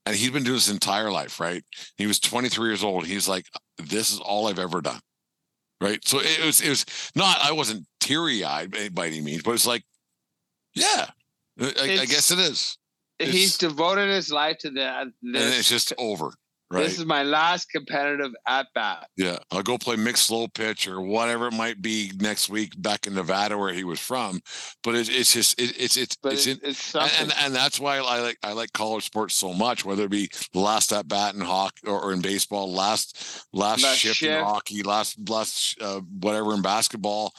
And he's been doing his entire life, right? He was 23 years old. He's like, this is all I've ever done. Right. So it was, it was not, I wasn't teary eyed by any means, but it's like, yeah, I, I guess it is. It's, he's devoted his life to that. And it's just over. Right. This is my last competitive at bat. Yeah, I'll go play mixed slow pitch or whatever it might be next week back in Nevada where he was from. But it, it's just it, it's it's but it's, it, it's and, and, and that's why I like I like college sports so much. Whether it be the last at bat in hockey or, or in baseball, last last, last shift, shift, in hockey, last last uh, whatever in basketball,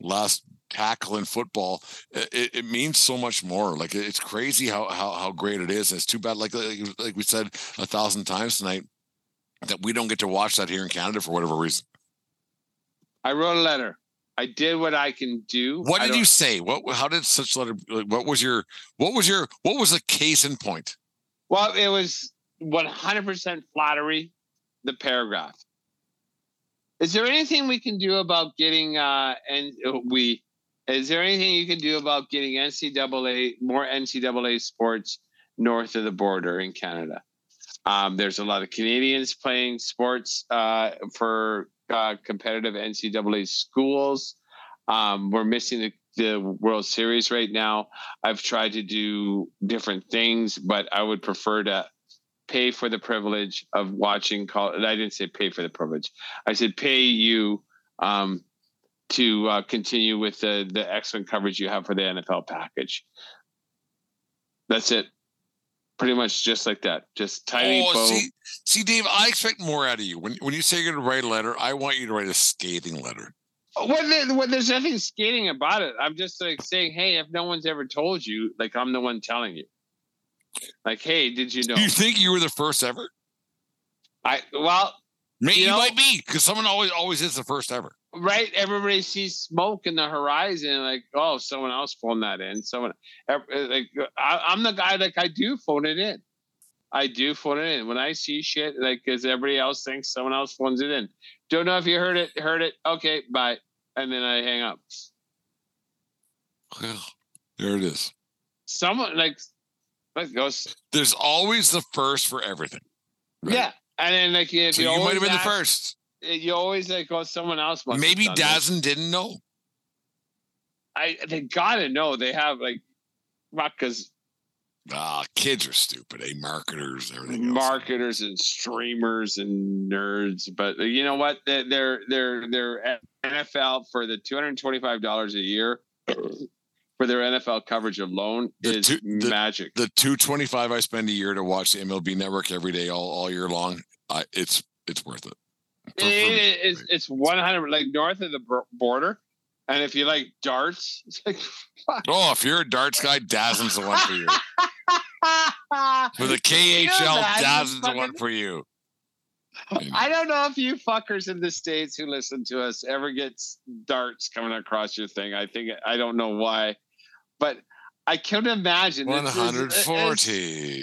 last tackle in football, it, it means so much more. Like it's crazy how how how great it is. It's too bad, like like we said a thousand times tonight, that we don't get to watch that here in Canada for whatever reason. I wrote a letter. I did what I can do. What I did you say? What how did such letter? like, What was your what was your what was the case in point? Well, it was 100% flattery, the paragraph. Is there anything we can do about getting, uh, and we, is there anything you can do about getting NCAA, more NCAA sports north of the border in Canada? Um, there's a lot of Canadians playing sports uh, for uh, competitive NCAA schools. Um, we're missing the, the World Series right now. I've tried to do different things, but I would prefer to pay for the privilege of watching college. I didn't say pay for the privilege. I said pay you um, to uh, continue with the the excellent coverage you have for the NFL package. That's it. Pretty much just like that. Just tiny oh, bow. see, see, Dave, I expect more out of you. When when you say you're going to write a letter, I want you to write a scathing letter. Well, there, well, there's nothing skating about it. I'm just like saying, hey, if no one's ever told you, like I'm the one telling you. Like, hey, did you know? Do you think you were the first ever? I well, Maybe You you, know- might be because someone always always is the first ever. Right? Everybody sees smoke in the horizon, like, oh, someone else phoned that in. Someone, eh, like, I, I'm the guy, like, I do phone it in. I do phone it in when I see shit, like, because everybody else thinks someone else phones it in. Don't know if you heard it. Heard it. Okay, bye, and then I hang up. Well, there it is. Someone like, like goes, There's always the first for everything. right? yeah, and then like if So you, you might have been the first. You always like, oh, someone else must. Maybe. DAZN didn't know. I they gotta know they have like, because Ah, kids are stupid. Eh? Marketers, everything. else. marketers and streamers and nerds. But you know what? They're they're they're, they're NFL for the two hundred twenty five dollars a year for their NFL coverage alone The is two- the- magic. The two twenty five I spend a year to watch the MLB Network every day, all, all year long. I, it's it's worth it. It- it's it's one hundred like north of the border, and if you like darts, it's like fuck. Oh, if you're a darts guy, DAZN's the one for you. For the You know KHL, DAZN's the one for you. I don't know if you fuckers in the states who listen to us ever gets darts coming across your thing. I think I don't know why, but I can't imagine One this is- it's-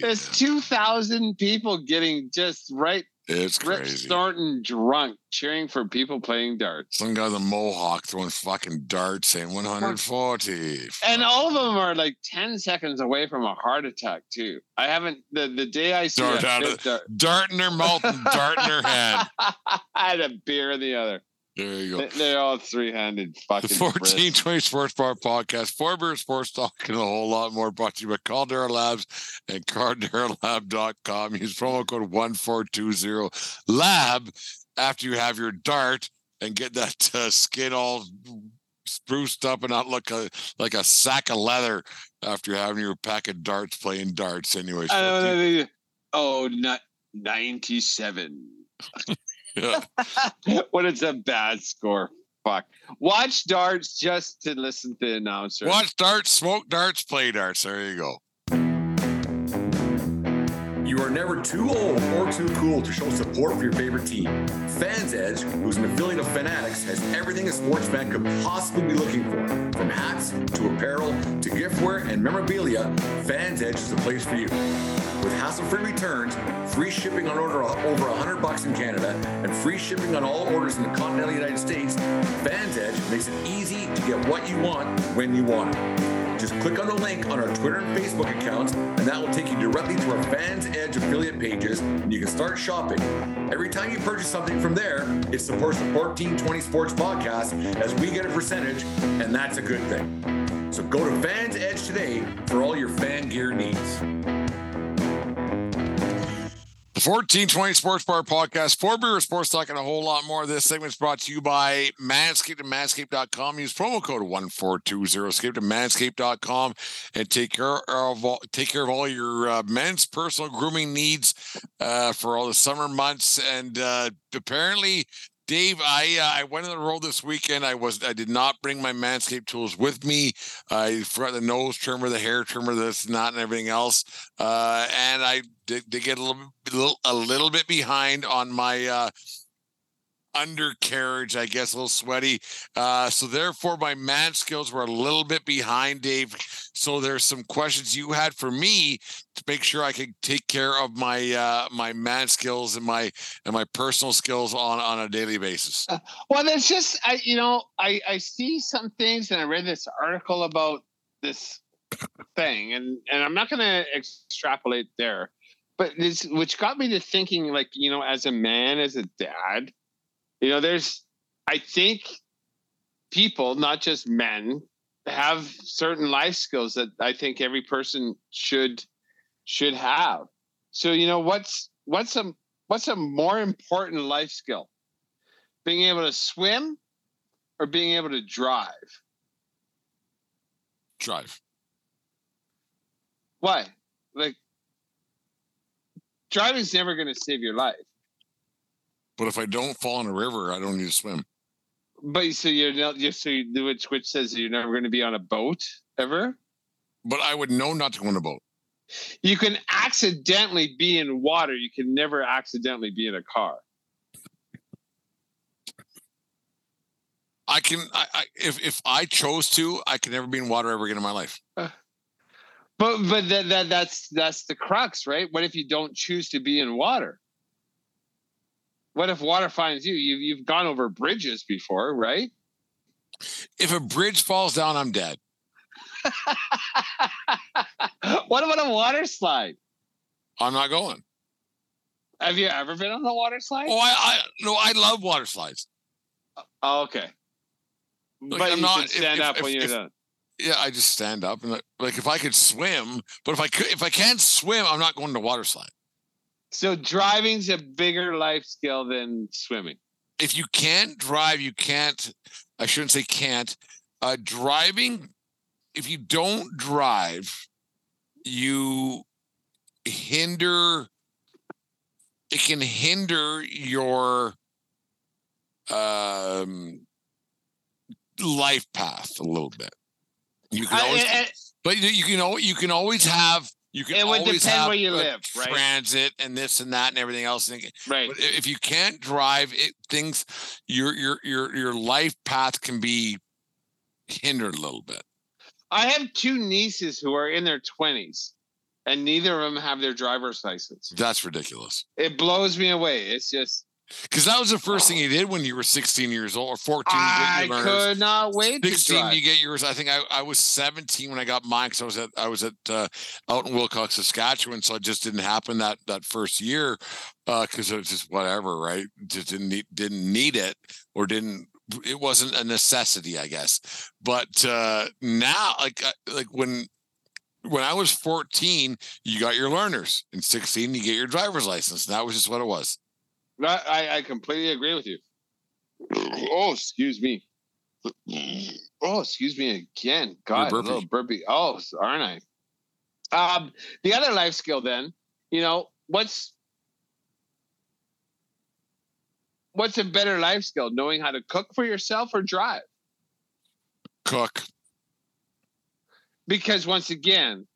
There's two thousand people getting just right, It's Rip crazy. Thornton drunk, cheering for people playing darts, Some guy with a mohawk throwing fucking darts saying 140. and all of them are like ten seconds away from a heart attack too. I haven't the the day I see Dart a out fifth of- dart, Dart in their mouth and dart in their hand. I had a beer in the other. There you go. They- They're all three handed fucking. The bricks. 1420 Sports Bar Podcast, Four Beer Sports Talk, and a whole lot more brought to you by Caldera Labs and CalderALab.com. Use promo code 1420 LAB after you have your dart and get that uh, skin all spruced up and not look a, like a sack of leather after having your pack of darts playing darts. Anyways, 14 oh, not 97. what is a bad score? Fuck. Watch darts just to listen to the announcer. watch darts, smoke darts, play darts. There you go. You are never too old or too cool to show support for your favorite team. Fans Edge, who's an affiliate of Fanatics, has everything a sports fan could possibly be looking for. From hats to apparel to giftware and memorabilia, Fans Edge is the place for you. With hassle-free returns, free shipping on order over 100 bucks in Canada, and free shipping on all orders in the continental United States, Fans Edge makes it easy to get what you want when you want it. Just click on the link on our Twitter and Facebook accounts, and that will take you directly to our Fans Edge affiliate pages, and you can start shopping. Every time you purchase something from there, it supports the 1420 Sports Podcast as we get a percentage, and that's a good thing. So go to Fans Edge today for all your fan gear needs. The 1420 Sports Bar Podcast, for beer sports talk, and a whole lot more. This segment is brought to you by Manscaped and Manscaped.com. Use promo code 1420. Escape to Manscaped.com and take care of all, take care of all your uh, men's personal grooming needs uh, for all the summer months. And uh, apparently, Dave, I uh, I went on the road this weekend. I was I did not bring my Manscaped tools with me. I forgot the nose trimmer, the hair trimmer, this not, and everything else. Uh, and I did, did get a little, little a little bit behind on my uh, undercarriage, I guess, a little sweaty. Uh, so therefore, my man skills were a little bit behind, Dave. So there's some questions you had for me to make sure I could take care of my uh, my man skills and my and my personal skills on on a daily basis. Uh, well, it's just I, you know, I I see some things, and I read this article about this thing, and and I'm not going to extrapolate there, but this which got me to thinking, like you know, as a man, as a dad you know there's i think people not just men have certain life skills that i think every person should should have. So you know what's what's a what's a more important life skill? Being able to swim or being able to drive? Drive. Why? Like driving's never going to save your life but if I don't fall in a river, I don't need to swim. But so you're not just so you, which which says you're never going to be on a boat ever. But I would know not to go on a boat. You can accidentally be in water. You can never accidentally be in a car. I can. I, I if if I chose to, I can never be in water ever again in my life. Uh, but but that, that that's that's the crux, right? What if you don't choose to be in water? What if water finds you? You've you've gone over bridges before, right? If a bridge falls down, I'm dead. what about a water slide? I'm not going. Have you ever been on the water slide? Oh, I, I no, I love water slides. Oh, okay. Like, but I'm you not stand if, up if, when you're if, done. Yeah, I just stand up and like if I could swim, but if I could, if I can't swim, I'm not going to water slide. So driving's a bigger life skill than swimming. If you can't drive, you can't. I shouldn't say can't. Uh, driving, if you don't drive, you hinder. It can hinder your um, life path a little bit. You can always, I, I, but you can you can always have you can it would depend where you live, right? Transit and this and that and everything else. Right. But if you can't drive, it things your your your your life path can be hindered a little bit. I have two nieces who are in their twenties, and neither of them have their driver's license. That's ridiculous. It blows me away. It's just because that was the first thing you did when you were 16 years old or 14. I could not wait. 16, you get yours. I think I, I was 17 when I got mine because I was at I was at uh, out in Wilcox, Saskatchewan, so it just didn't happen that that first year because uh, it was just whatever, right? Just didn't need, didn't need it or didn't. It wasn't a necessity, I guess. But uh, now, like uh, like when when I was 14, you got your learners. In 16, you get your driver's license. And that was just what it was. I, I completely agree with you. Oh, excuse me. Oh, excuse me again. God, a little burpee. Oh, aren't I? Um, the other life skill, then, you know, what's what's a better life skill? Knowing how to cook for yourself or drive? Cook. Because once again,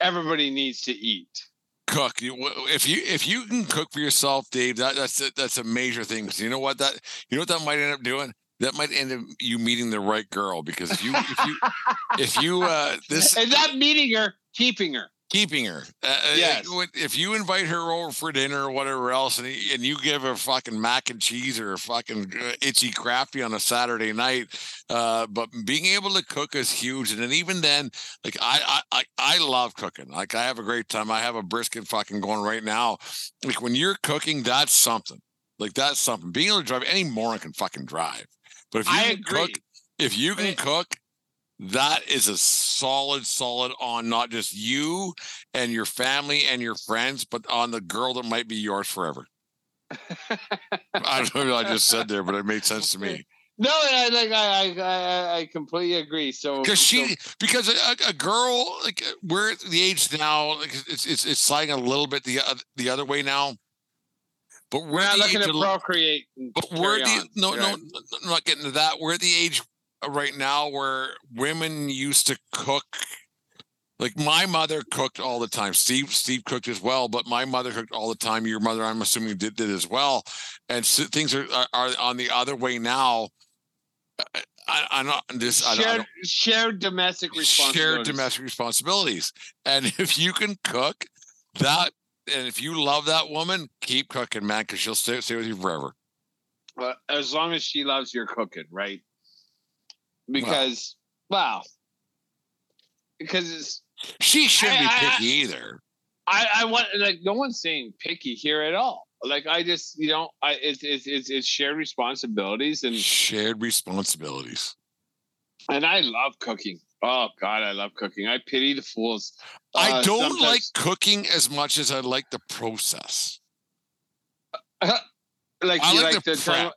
everybody needs to eat cook. If you if you can cook for yourself, Dave, that, that's a, that's a major thing. Because you know what that you know what that might end up doing. That might end up you meeting the right girl because if you if you if you uh this and not meeting her, keeping her keeping her. Uh, uh yes. If you invite her over for dinner or whatever else, and, and you give her fucking mac and cheese or a fucking uh, itchy crafty on a Saturday night, uh, but being able to cook is huge. And then even then, like I, I, I love cooking. Like I have a great time. I have a brisket fucking going right now. Like when you're cooking, that's something. Like that's something. Being able to drive, any moron can fucking drive. But if you I can agree. cook, if you can cook, that is a solid, solid on not just you and your family and your friends, but on the girl that might be yours forever. I don't know what I just said there, but it made sense to me. No, I like I I I completely agree. So because she so, because a, a, girl like we're at the age now like it's it's it's sliding a little bit the uh, the other way now. But we're, We're not looking to procreate. But we're the on. no, no, Right. no, I'm not getting to that. We're at the age Uh, right now where women used to cook. Like my mother cooked all the time. Steve Steve cooked as well, but my mother cooked all the time. Your mother, I'm assuming, did did as well. And so things are, are on the other way now. I, I'm not I, don't- I shared, don't- shared domestic responsibility. shared domestic responsibilities. And if you can cook that, and if you love that woman, keep cooking, man, because she'll stay stay with you forever. Well, as long as she loves your cooking, right? Because, wow, because it's She shouldn't I- be I- picky either. I I want like no one's saying picky here at all. Like I just you know I it's it's it's, it's shared responsibilities and Shared responsibilities. and I love cooking. Oh God, I love cooking. I pity the fools. I Uh, don't sometimes- like cooking as much as I like the process. like I you like like the the prep.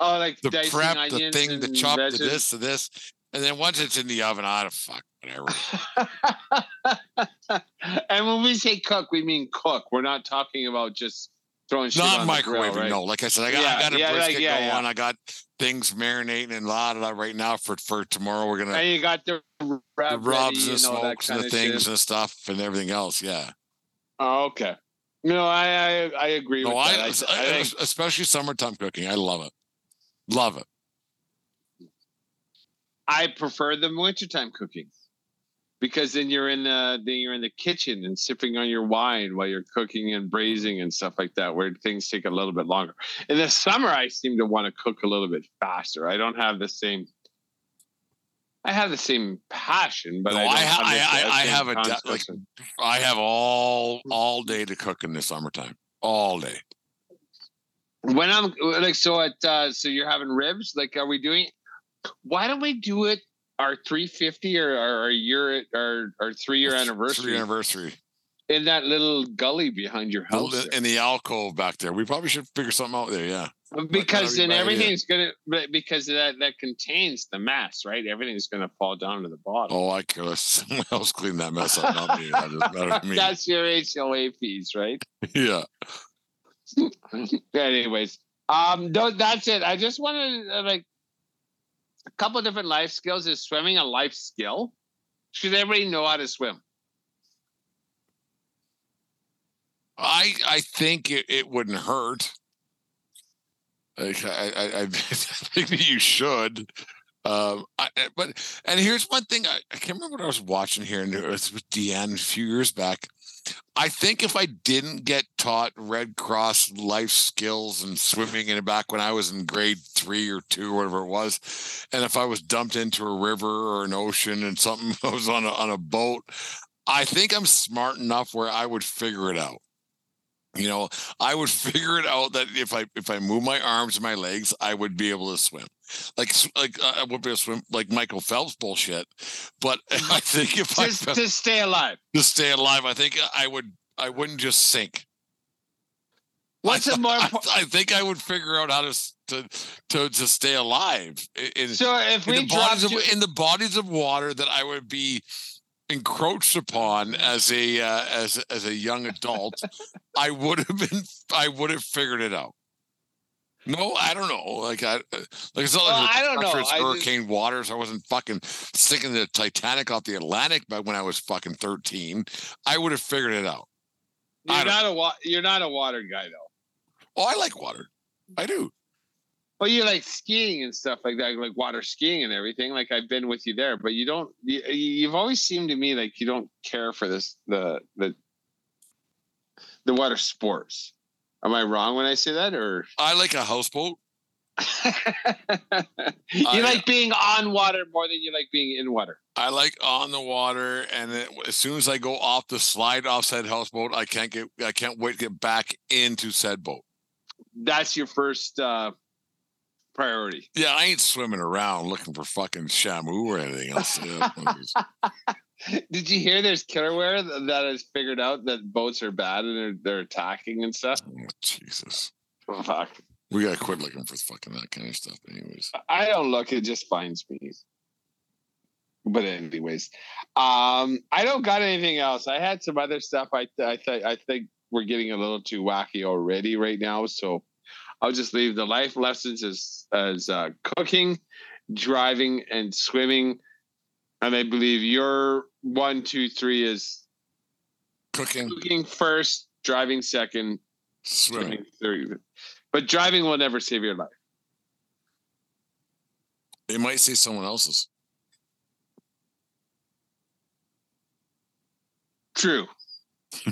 Oh, like The prep, the thing, the chop, the this, the this. And then once it's in the oven, ah, I don't fuck whatever. and when we say cook, we mean cook. We're not talking about just throwing shit Not on grill, microwaving, right? no. Like I said, I got, Yeah, I got a yeah, like, brisket yeah, going. yeah. I got things marinating and la da right now for for tomorrow. We're gonna And you got the, the rubs and the and all that smokes and the things shit. and stuff and everything else. Yeah. Oh, okay. No, I I, I agree No, with I, that. I, I especially summertime cooking. I love it. Love it. I prefer the wintertime cooking because then you're in the then you're in the kitchen and sipping on your wine while you're cooking and braising and stuff like that, where things take a little bit longer. In the summer, I seem to want to cook a little bit faster. I don't have the same. I have the same passion, but No, I, I ha- have, I- I- the I have a like- I have all all day to cook in the summertime. All day. When I'm like so at uh so you're having ribs. Like, are we doing? Why don't we do it? Our 350 or our, year our our three year anniversary? Three anniversary in that little gully behind your house. In the alcove back there. We probably should figure something out there. Yeah. because then everything's gonna because that that contains the mass, right? Everything's gonna fall down to the bottom. Oh, I could have someone else clean that mess up, not me. That is better than me. That's your HOA fees, right? yeah. Anyways, um, tho- that's it. I just wanted uh, like a couple different life skills. Is swimming a life skill? Should everybody know how to swim? I I think it, it wouldn't hurt. Like, I, I, I think that you should. Um, I- but and here's one thing I, I can't remember what I was watching here, and it was with Deanne a few years back. I think if I didn't get taught Red Cross life skills and swimming in back when I was in grade three or two, whatever it was, and if I was dumped into a river or an ocean and something was on a, on a boat, I think I'm smart enough where I would figure it out. You know, I would figure it out that if I if I move my arms and my legs, I would be able to swim. Like like uh, I would be able to swim like Michael Phelps bullshit. But I think if I Just felt- to stay alive. to stay alive, I think I would I wouldn't just sink. What's I, a more I. I think I would figure out how to to to, to stay alive in, So if in we the bodies of you, in the bodies of water that I would be encroached upon as a uh, as as a young adult, I would have been I would have figured it out. No, I don't know. Like I like it's not Well, like I don't know. It's I just- hurricane waters. I wasn't fucking sinking the Titanic off the Atlantic back when I was fucking thirteen. I would have figured it out. You're not a wa- you're not a water guy though. Oh, I like water. I do. Well, you like skiing and stuff like that, like water skiing and everything. Like I've been with you there, but you don't. You, you've always seemed to me like you don't care for this the the the water sports. Am I wrong when I say that, or I like a houseboat. you I- like being on water more than you like being in water? I like on the water, and it, as soon as I go off the slide off said houseboat, I can't get I can't wait to get back into said boat. That's your first uh, priority. Yeah, I ain't swimming around looking for fucking shamu or anything else. Did you hear there's killerware th- that has figured out that boats are bad and they're they're attacking and stuff? oh, Jesus, Fuck. we gotta quit looking for fucking that kind of stuff. Anyways, I don't look; it just finds me. But anyways, um, I don't got anything else. I had some other stuff. I I think I think we're getting a little too wacky already right now. So I'll just leave the life lessons as as uh, cooking, driving, and swimming. And I believe your one, two, three is Cooking, cooking first, driving second, swimming. swimming third. But driving will never save your life. It might save someone else's. True.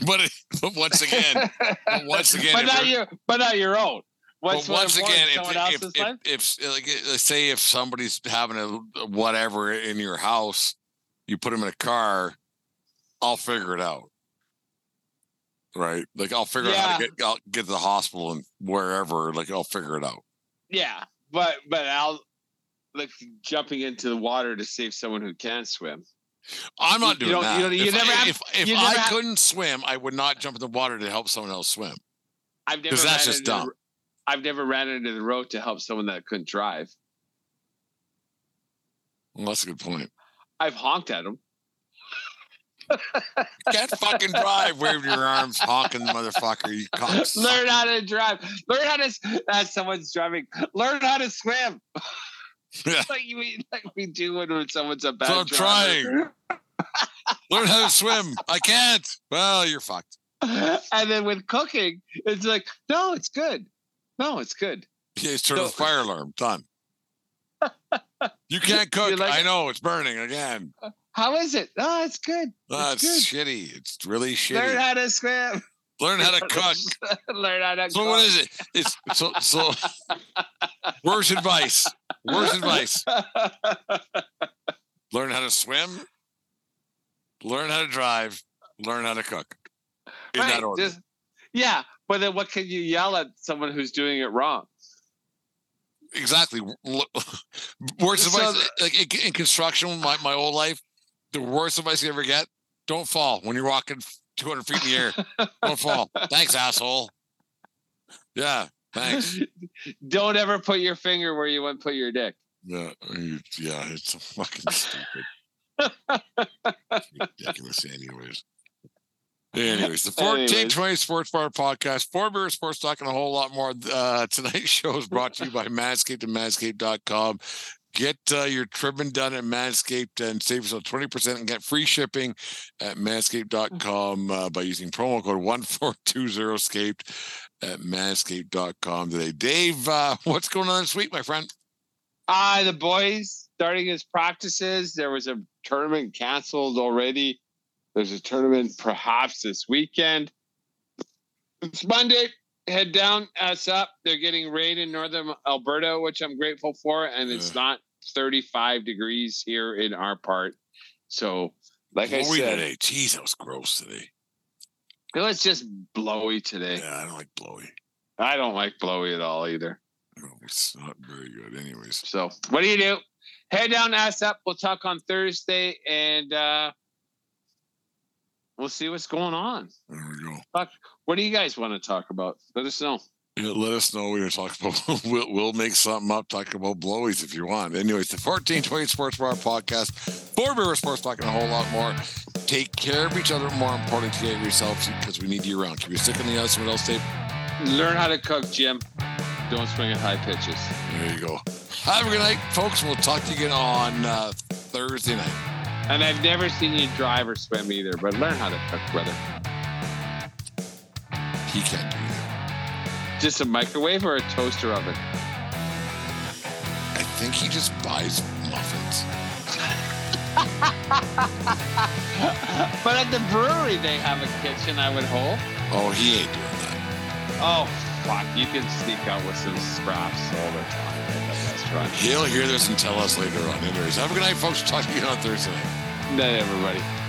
But, but once again, but once again, but not your, but not your own. What's but once again, if, if, if, if, like, uh, say if somebody's having a whatever in your house, you put them in a car, I'll figure it out. Right? Like I'll figure out how to get I'll get to the hospital and wherever. Like I'll figure it out. Yeah, but but I'll like jumping into the water to save someone who can't swim. I'm not You doing don't- that. you you if never I, have- if, if I have- couldn't swim, I would not jump in the water to help someone else swim. I've never 'Cause that's just the- dumb. I've never ran into the road to help someone that couldn't drive. Well, that's a good point. I've honked at them. Can't fucking drive, waving your arms, honking, the motherfucker. You cocks. Learn how to drive. Learn how to. As someone's driving. Learn how to swim. Yeah. like we like we do when, when someone's a bad. So I'm driver. Learn how to swim. I can't. Well, you're fucked. and then with cooking, it's like, no, it's good. No, it's good. Yeah, turn on the fire alarm. Done. You can't cook. Like- I know it's burning again. Uh, how is it? No, it's good. That's it's shitty. It's really good. Learn how to swim. Learn how to cook. Learn how to So cook. what is it? It's so so. Worst advice. Worst advice. Learn how to swim. Learn how to drive. Learn how to cook. In Right, that order. just- yeah, but then what can you yell at someone who's doing it wrong? exactly. Worst So advice, like in, construction, my, my whole life, the worst advice you ever get: don't fall when you're walking 200 feet in the air. Don't fall. Thanks, asshole. Yeah, thanks. Don't ever put your finger where you wouldn't put your dick. Yeah, yeah, it's fucking stupid. Ridiculous, anyways. Anyways, the 1420 Sports Bar Podcast, Four Beer Sports Talk, and a whole lot more. Uh, tonight's show is brought to you by Manscaped and Manscaped.com. Get uh, your trimming done at Manscaped and save yourself 20% and get free shipping at manscaped.com uh, by using promo code 1420scaped at manscaped.com today. Dave, uh, what's going on this week, my friend? Ah, the boys starting his practices. There was a tournament canceled already. There's a tournament perhaps this weekend. It's Monday. Head down, ass up. They're getting rain in northern Alberta, which I'm grateful for, and it's not 35 degrees here in our part. So, like I Blowy said, today. Jeez, that was gross today. it was just blowy today. Yeah, I don't like blowy. I don't like blowy at all either. No, it's not very good. Anyways, So, what do you do? Head down, ass up. We'll talk on Thursday, and uh, we'll see what's going on. there we go. What do you guys want to talk about? Let us know. Yeah, let us know. We're talk about. We'll, we'll make something up talking about blowies if you want. Anyways, the 1420 Sports Bar podcast, Four Beer Sports talking a whole lot more. Take care of each other. More important, take care of yourselves because we need you around. Keep your stick on the ice. What else, Dave? Learn how to cook, Jim. Don't swing at high pitches. There you go. Have a good night, folks. We'll talk to you again on uh, Thursday night. And I've never seen you drive or swim either, but learn how to cook, brother. He can't do that. Just a microwave or a toaster oven? I think he just buys muffins. but at the brewery, they have a kitchen, I would hope. Oh, he ain't doing that. Oh, fuck. You can sneak out with some scraps all the time restaurant. He'll hear this and tell us later on. Anyways, have a good night, folks. Talk to you on Thursday night. Night, everybody.